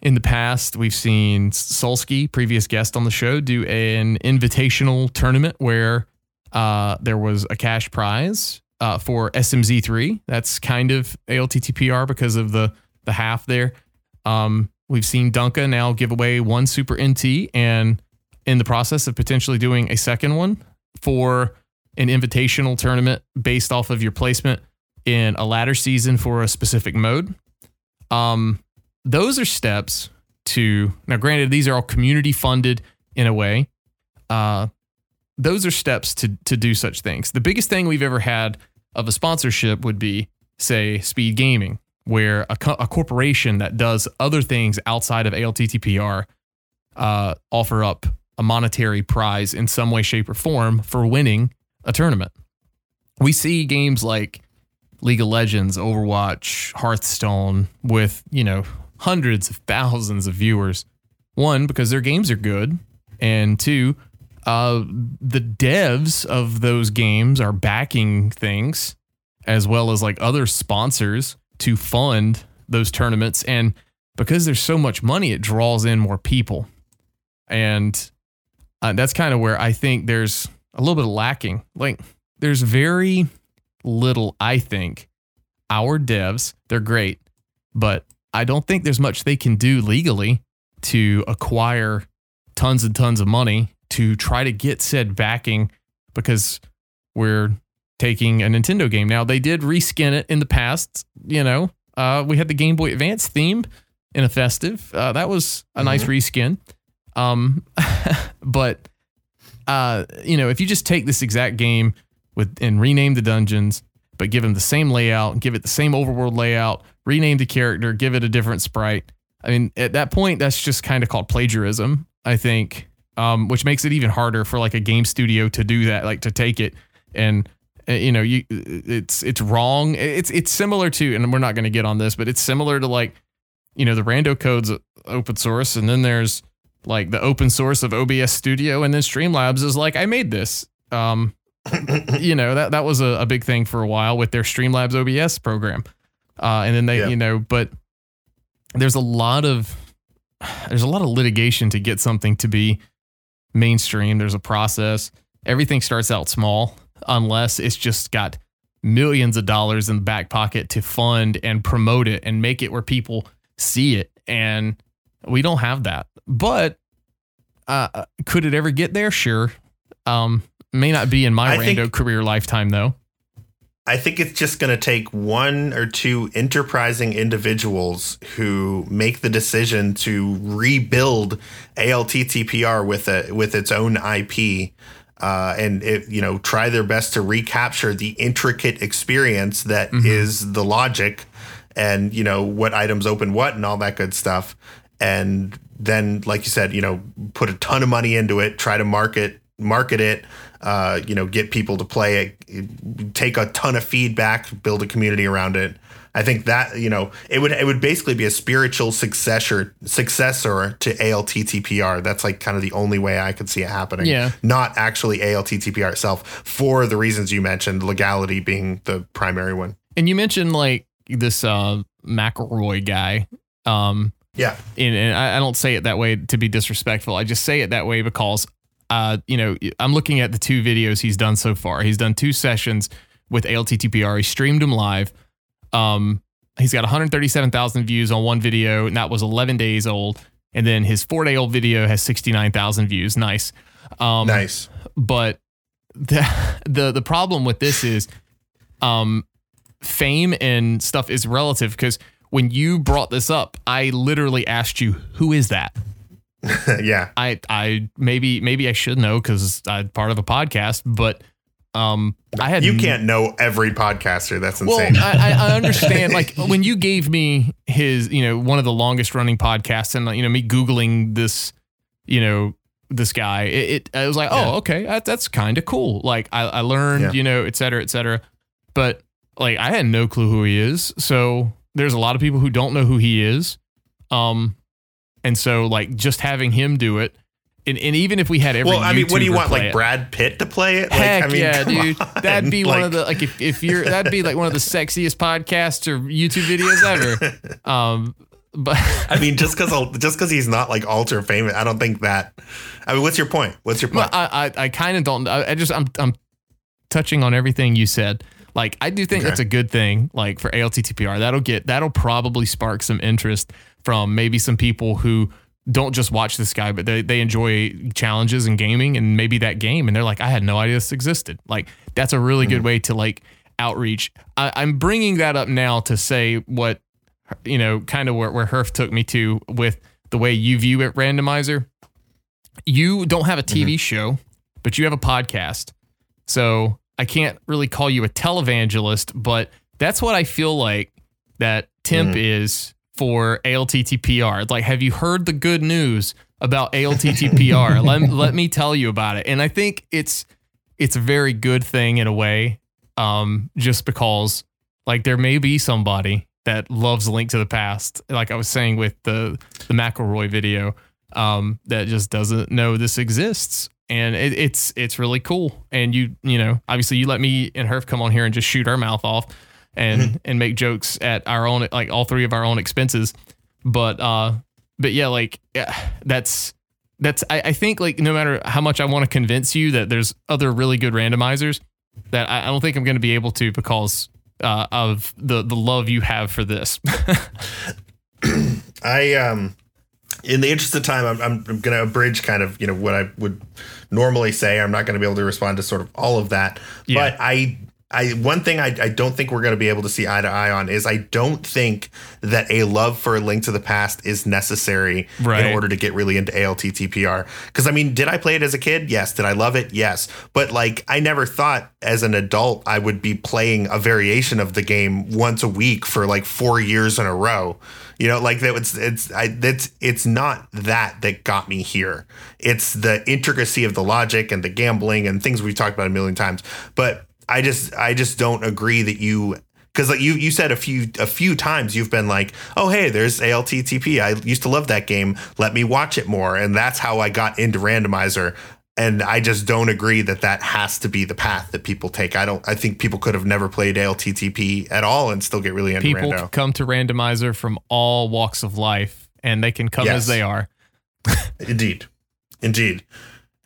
Speaker 2: in the past, we've seen Solsky, previous guest on the show, do an invitational tournament where uh, there was a cash prize uh, for SMZ3. That's kind of ALTTPR because of the the half there. Um, we've seen Dunka now give away one Super NT and in the process of potentially doing a second one for an invitational tournament based off of your placement in a ladder season for a specific mode. Um, those are steps to now. Granted, these are all community funded in a way. Uh, those are steps to to do such things. The biggest thing we've ever had of a sponsorship would be, say, Speed Gaming, where a, co- a corporation that does other things outside of ALTTPR uh, offer up a monetary prize in some way, shape, or form for winning a tournament. We see games like League of Legends, Overwatch, Hearthstone with, you know, hundreds of thousands of viewers. One, because their games are good. And two, uh, the devs of those games are backing things as well as like other sponsors to fund those tournaments. And because there's so much money, it draws in more people. And uh, that's kind of where I think there's a little bit of lacking. Like, there's very little, I think, our devs, they're great. but I don't think there's much they can do legally to acquire tons and tons of money to try to get said backing because we're taking a Nintendo game. Now they did reskin it in the past, you know. Uh, we had the Game Boy Advance theme in a festive. Uh, that was a nice reskin. Um, but uh, you know, if you just take this exact game with and rename the dungeons, but give them the same layout, give it the same overworld layout, rename the character, give it a different sprite. I mean, at that point, that's just kind of called plagiarism, I think, um, which makes it even harder for like a game studio to do that, like to take it and uh, you know, you it's it's wrong. It's it's similar to, and we're not going to get on this, but it's similar to like, you know, the Rando code's open source, and then there's like the open source of OBS Studio, and then Streamlabs is like, I made this. Um, you know that that was a, a, big thing for a while with their Streamlabs OBS program, uh, and then they, yeah. you know, but there's a lot of there's a lot of litigation to get something to be mainstream. There's a process. Everything starts out small, unless it's just got millions of dollars in the back pocket to fund and promote it and make it where people see it. And we don't have that. But uh, uh could it ever get there? Sure. Um, may not be in my I rando think, career lifetime though.
Speaker 1: I think it's just going to take one or two enterprising individuals who make the decision to rebuild ALTTPR with a with its own IP, uh, and it, you know try their best to recapture the intricate experience that mm-hmm. is the logic, and you know what items open what and all that good stuff, and then like you said, you know put a ton of money into it, try to market market it uh, you know, get people to play it, take a ton of feedback, build a community around it. I think that you know it would it would basically be a spiritual successor successor to ALTTPR. That's like kind of the only way I could see it happening.
Speaker 2: Yeah,
Speaker 1: not actually ALTTPR itself for the reasons you mentioned, legality being the primary one.
Speaker 2: And you mentioned like this uh, McElroy guy. Um,
Speaker 1: yeah,
Speaker 2: and, and I don't say it that way to be disrespectful. I just say it that way because uh, you know, I'm looking at the two videos he's done so far. He's done two sessions with ALTTPR. He streamed them live. Um, he's got 137,000 views on one video, and that was 11 days old. And then his four day old video has 69,000 views. Nice.
Speaker 1: Um, nice.
Speaker 2: But the, the the problem with this is, um, fame and stuff is relative because when you brought this up, I literally asked you, "Who is that?"
Speaker 1: yeah.
Speaker 2: I I maybe maybe I should know because I'm part of a podcast, but um I had
Speaker 1: You can't know every podcaster. That's insane.
Speaker 2: Well, I, I understand. like when you gave me his, you know, one of the longest running podcasts, and you know, me googling this, you know, this guy, it, it I was like, oh, okay, that, that's kind of cool. Like I, I learned, yeah. you know, et cetera, et cetera. But like I had no clue who he is. So there's a lot of people who don't know who he is. Um, and so like just having him do it and, and even if we had every well, I mean,
Speaker 1: what do you want, like
Speaker 2: it,
Speaker 1: Brad Pitt to play it? Like,
Speaker 2: Heck
Speaker 1: I mean,
Speaker 2: yeah, dude. On. That'd be like, one of the like if, if you're that'd be like one of the sexiest podcasts or YouTube videos ever. Um, but
Speaker 1: I mean, just because just because he's not like ultra famous, I don't think that. I mean, what's your point? What's your point?
Speaker 2: I I, I kind of don't. I, I, just I'm I'm touching on everything you said. Like I do think okay. that's a good thing. Like for ALTTPR, that'll get that'll probably spark some interest from maybe some people who don't just watch this guy, but they, they enjoy challenges and gaming and maybe that game. And they're like, I had no idea this existed. Like, that's a really mm. good way to like outreach. I, I'm bringing that up now to say what, you know, kind of where, where Herf took me to with the way you view it, randomizer. You don't have a TV mm-hmm. show, but you have a podcast. So I can't really call you a televangelist, but that's what I feel like that Temp mm. is for ALTTPR. Like, have you heard the good news about ALTTPR? let, let me tell you about it. And I think it's it's a very good thing in a way, um, just because like there may be somebody that loves Link to the Past, like I was saying with the the McElroy video, um, that just doesn't know this exists. And it, it's it's really cool. And you you know obviously you let me and Herf come on here and just shoot our mouth off and mm-hmm. and make jokes at our own like all three of our own expenses. But uh, but yeah, like yeah, that's that's I, I think like no matter how much I want to convince you that there's other really good randomizers, that I, I don't think I'm going to be able to because uh, of the the love you have for this.
Speaker 1: I um in the interest of time, I'm, I'm, I'm going to abridge kind of, you know, what I would normally say. I'm not going to be able to respond to sort of all of that.
Speaker 2: Yeah.
Speaker 1: But I, I, one thing I, I don't think we're going to be able to see eye to eye on is I don't think that a love for a link to the past is necessary
Speaker 2: Right.
Speaker 1: in order to get really into ALTTPR. Because I mean, did I play it as a kid? Yes. Did I love it? Yes. But like, I never thought as an adult I would be playing a variation of the game once a week for like four years in a row. You know, like that. It's it's I that's it's not that that got me here. It's the intricacy of the logic and the gambling and things we've talked about a million times. But I just I just don't agree that you because like you you said a few a few times you've been like oh hey there's ALTTP I used to love that game. Let me watch it more. And that's how I got into randomizer. And I just don't agree that that has to be the path that people take. I don't I think people could have never played ALTTP at all and still get really into
Speaker 2: People
Speaker 1: rando.
Speaker 2: come to randomizer from all walks of life, and they can come
Speaker 1: Yes.
Speaker 2: as they are.
Speaker 1: indeed. Indeed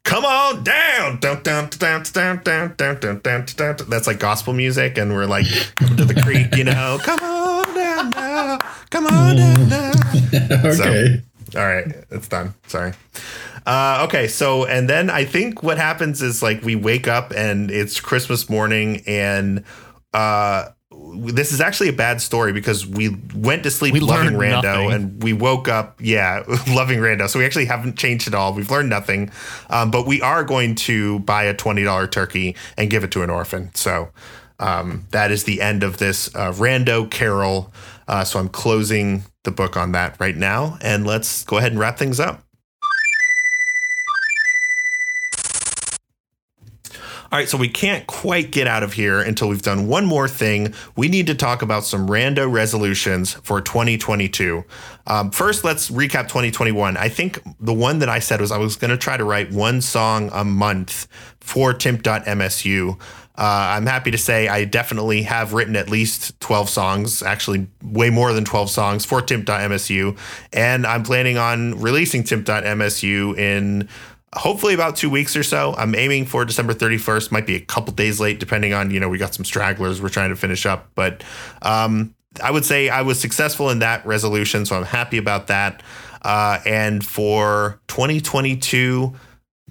Speaker 1: come on down dun, dun, dun, dun, dun, dun, dun, dun. that's like gospel music and we're like to the creek you know come on down now come on down now
Speaker 3: okay.
Speaker 1: All right, it's done. Sorry. Uh, okay, so and then I think what happens is like we wake up and it's Christmas morning, and uh, this is actually a bad story because we went to sleep
Speaker 2: We
Speaker 1: loving Rando,
Speaker 2: nothing.
Speaker 1: and we woke up, yeah, loving Rando. So we actually haven't changed at all. We've learned nothing, um, but we are going to buy a twenty dollar turkey and give it to an orphan. So. Um, that is the end of this uh, Rando Carol. Uh, so I'm closing the book on that right now, and let's go ahead and wrap things up. All right, so we can't quite get out of here until we've done one more thing. We need to talk about some rando resolutions for 2022. Um, first, let's recap 2021. I think the one that I said was I was going to try to write one song a month for temp.msu. Uh, I'm happy to say I definitely have written at least 12 songs, actually, way more than 12 songs for temp.msu. And I'm planning on releasing temp.msu in hopefully about two weeks or so. I'm aiming for December 31st. Might be a couple days late, depending on, you know, we got some stragglers we're trying to finish up. But um, I would say I was successful in that resolution. So I'm happy about that. Uh, and for 2022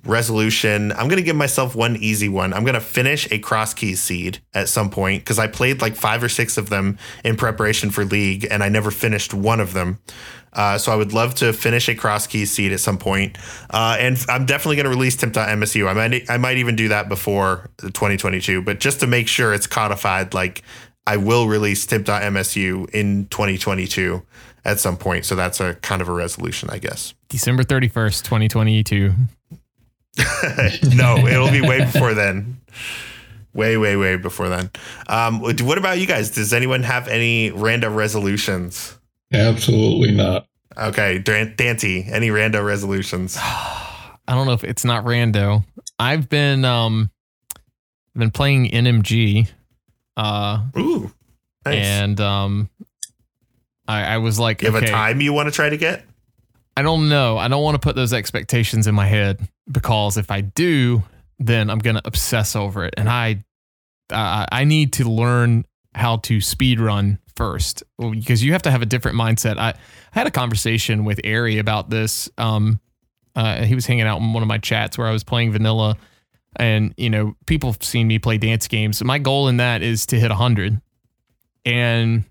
Speaker 1: resolution, I'm to give myself one easy one. I'm to finish a cross key seed at some point because I played like five or six of them in preparation for league and I never finished one of them. Uh, so I would love to finish a cross key seed at some point. Uh, and I'm definitely going to release temp.msu. I might, I might even do that before 2022, but just to make sure it's codified, like I will release temp.msu in 2022 at some point. So that's a kind of a resolution, I guess.
Speaker 2: December 31st, 2022.
Speaker 1: no, it'll be way before then. Way, way, way before then. Um, what about you guys? Does anyone have any random resolutions?
Speaker 3: Absolutely not.
Speaker 1: Okay, Dan- Dante, any rando resolutions?
Speaker 2: I don't know if it's not rando. I've been um been playing NMG. Uh
Speaker 1: Ooh, nice.
Speaker 2: and um I, I was like,
Speaker 1: you have
Speaker 2: okay,
Speaker 1: a time you want to try to get?
Speaker 2: I don't know. I don't want to put those expectations in my head because if I do, then I'm gonna obsess over it, and I uh, I need to learn how to speed run first because you have to have a different mindset. I, I had a conversation with Ari about this. Um, uh, he was hanging out in one of my chats where I was playing vanilla, and you know people have seen me play dance games. My goal in that is to hit hundred, and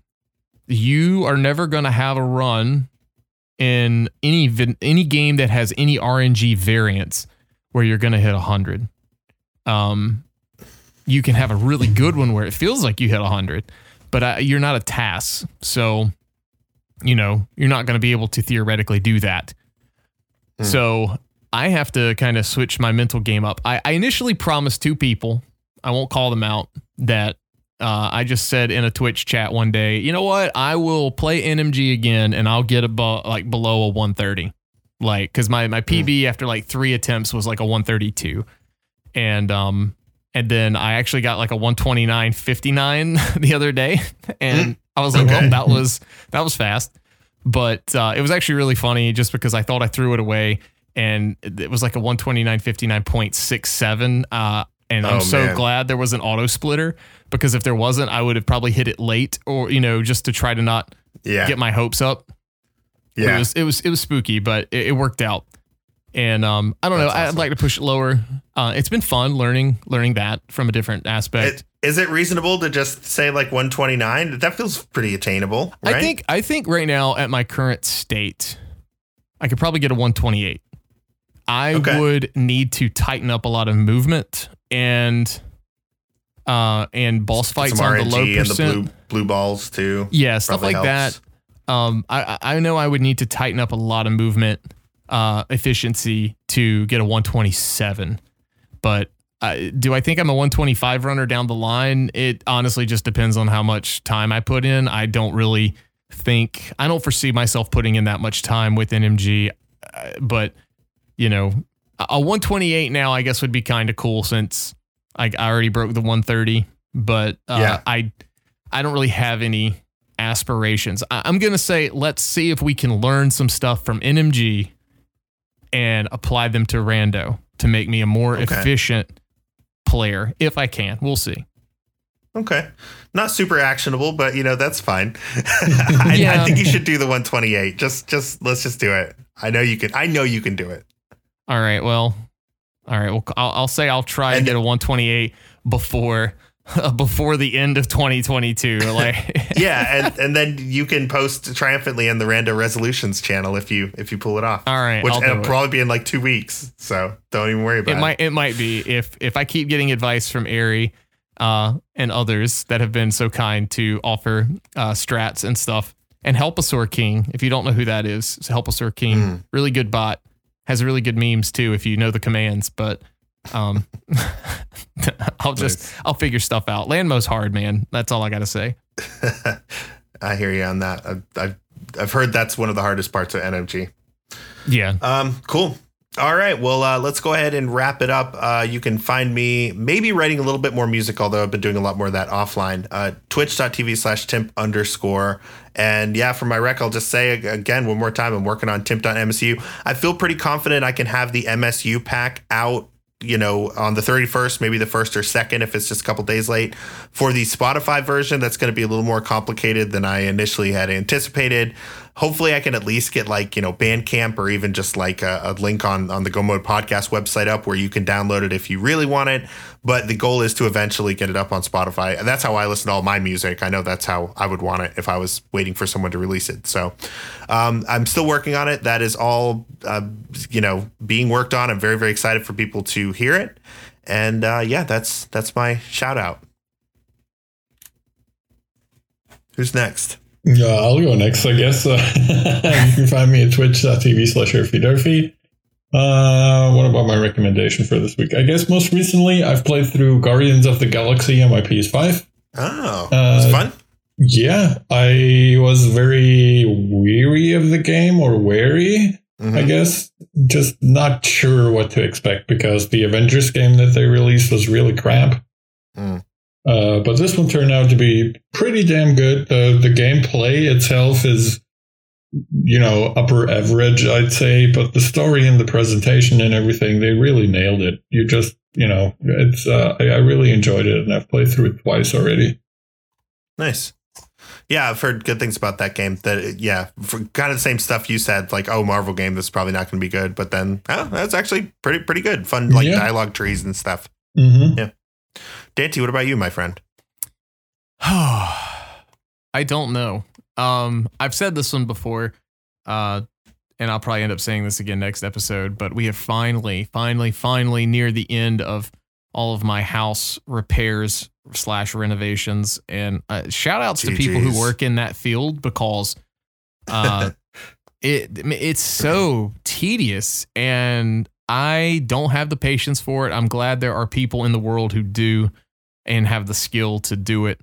Speaker 2: you are never going to have a run in any any game that has any RNG variants where you're going to hit 100. Um you can have a really good one where it feels like you hit 100, but uh, you're not a TAS. So, you know, you're not going to be able to theoretically do that.
Speaker 1: Hmm.
Speaker 2: So, I have to kind of switch my mental game up. I, I initially promised two people, I won't call them out, that uh, I just said in a Twitch chat one day, you know what? I will play NMG again and I'll get above like below a 130. Like, cause my, my PB after like three attempts was like a 132. And, um, and then I actually got like a 129.59 the other day. And I was like,
Speaker 1: Okay.
Speaker 2: well, that was, that was fast. But uh, it was actually really funny just because I thought I threw it away and it was like a 129.59.67. Uh, And
Speaker 1: Oh,
Speaker 2: I'm so
Speaker 1: man.
Speaker 2: glad there was an auto splitter because if there wasn't, I would have probably hit it late or, you know, just to try to not
Speaker 1: Yeah.
Speaker 2: get my hopes up.
Speaker 1: Yeah.
Speaker 2: It was it was it was spooky, but it, it worked out. And um, I don't know.
Speaker 1: That's
Speaker 2: I'd like to push it lower. Uh, it's been fun learning learning that from a different aspect.
Speaker 1: It- Is it reasonable to just say like 129? That feels pretty attainable, right?
Speaker 2: I think I think right now at my current state, I could probably get a 128. I
Speaker 1: Okay.
Speaker 2: would need to tighten up a lot of movement and uh and boss
Speaker 1: some
Speaker 2: fights on the
Speaker 1: RNG
Speaker 2: low
Speaker 1: and the blue blue balls too.
Speaker 2: yeah, stuff like
Speaker 1: helps.
Speaker 2: that. Um, I I I know I would need to tighten up a lot of movement uh efficiency to get a 127, but. Uh, do I think I'm a 125 runner down the line? It honestly just depends on how much time I put in. I don't really think I don't foresee myself putting in that much time with NMG, uh, but you know, a a 128 now I guess would be kind of cool since I, I already broke the 130. But uh,
Speaker 1: Yeah.
Speaker 2: I I don't really have any aspirations. I, I'm gonna say let's see if we can learn some stuff from NMG and apply them to Rando to make me a more
Speaker 1: Okay.
Speaker 2: efficient player if I can. We'll see.
Speaker 1: Okay. Not super actionable, but you know, that's fine. I,
Speaker 2: Yeah.
Speaker 1: I think you should do the 128. Just just let's just do it. I know you can I know you can do it.
Speaker 2: All right. Well, all right. Well, I'll, I'll say I'll try and
Speaker 1: And-
Speaker 2: get a 128 before before the end of 2022. Like,
Speaker 1: Yeah, and, and then you can post triumphantly in the Rando Resolutions channel if you if you pull it off.
Speaker 2: all right.
Speaker 1: Which it'll
Speaker 2: it.
Speaker 1: probably be in like two weeks. So don't even worry about
Speaker 2: it
Speaker 1: it.
Speaker 2: might it might be if if I keep getting advice from Ari uh, and others that have been so kind to offer uh, strats and stuff. And Helpasaur King, if you don't know who that is, it's Helpasaur King,
Speaker 1: Mm.
Speaker 2: really good bot, has really good memes too if you know the commands. But um, I'll just
Speaker 1: Nice.
Speaker 2: I'll figure stuff out. Lanmo's hard, man. That's all I gotta say.
Speaker 1: I hear you on that. I've, I've I've heard that's one of the hardest parts of NMG.
Speaker 2: Yeah.
Speaker 1: Um, cool. All right. Well, uh, let's go ahead and wrap it up. Uh, you can find me maybe writing a little bit more music, although I've been doing a lot more of that offline. Uh, Twitch.tv slash timp underscore. And yeah, for my rec, I'll just say again one more time, I'm working on timp.msu. I feel pretty confident I can have the MSU pack out. You know, on the 31st, maybe the first or second, if it's just a couple days late. For the Spotify version, that's going to be a little more complicated than I initially had anticipated hopefully I can at least get like, you know, Bandcamp or even just like a, a link on, on the Go Mode podcast website up where you can download it if you really want it. But the goal is to eventually get it up on Spotify. And that's how I listen to all my music. I know that's how I would want it if I was waiting for someone to release it. So um, I'm still working on it. That is all, uh, you know, being worked on. I'm very, very excited for people to hear it. And uh, yeah, that's that's my shout out. Who's next?
Speaker 3: Yeah, I'll go next, I guess. You can find me at twitch.tv slash Durfy. Uh, what about my recommendation for this week? I guess most recently I've played through Guardians of the Galaxy on my PS5.
Speaker 1: Oh,
Speaker 3: Uh,
Speaker 1: it's fun.
Speaker 3: Yeah, I was very weary of the game or wary, I
Speaker 1: Mhm.
Speaker 3: guess. Just not sure what to expect because the Avengers game that they released was really crap.
Speaker 1: Mm.
Speaker 3: Uh, but this one turned out to be pretty damn good. The the gameplay itself is, you know, upper average, I'd say. But the story and the presentation and everything, they really nailed it. You just, you know, it's. Uh, I, I really enjoyed it, and I've played through it twice already.
Speaker 1: Nice. Yeah, I've heard good things about that game. That yeah, for kind of the same stuff you said, like oh, Marvel game, this is probably not going to be good. But then, oh, that's actually pretty pretty good. Fun like
Speaker 3: Yeah.
Speaker 1: dialogue trees and stuff.
Speaker 3: Mm-hmm.
Speaker 1: Dante, what about you, my friend?
Speaker 2: I don't know. Um, I've said this one before, uh, and I'll probably end up saying this again next episode. But we have finally, finally, finally near the end of all of my house repairs slash renovations, and uh, shout outs to people who work in that field because uh, it it's so tedious, and I don't have the patience for it. I'm glad there are people in the world who do and have the skill to do it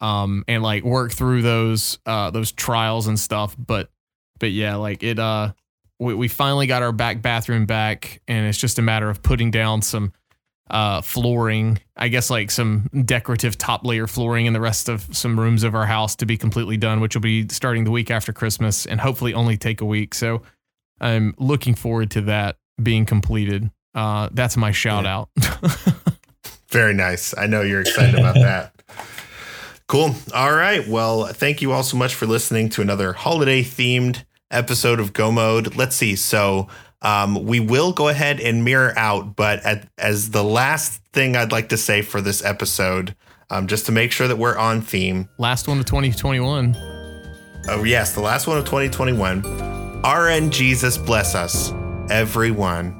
Speaker 2: um and like work through those uh those trials and stuff. But but yeah like it uh we, we finally got our back bathroom back and it's just a matter of putting down some uh flooring i guess like some decorative top layer flooring in the rest of some rooms of our house to be completely done which will be starting the week after christmas and hopefully only take a week. So i'm looking forward to that being completed uh that's my shout
Speaker 1: Yeah.
Speaker 2: out
Speaker 1: Very nice. I know you're excited about that. Cool. All right. Well, thank you all so much for listening to another holiday themed episode of Go Mode. Let's see. So, um, we will go ahead and mirror out, but at, as the last thing I'd like to say for this episode, um, just to make sure that we're on theme.
Speaker 2: Last one of 2021.
Speaker 1: Oh, yes, the last one of 2021. RN Jesus bless us, everyone.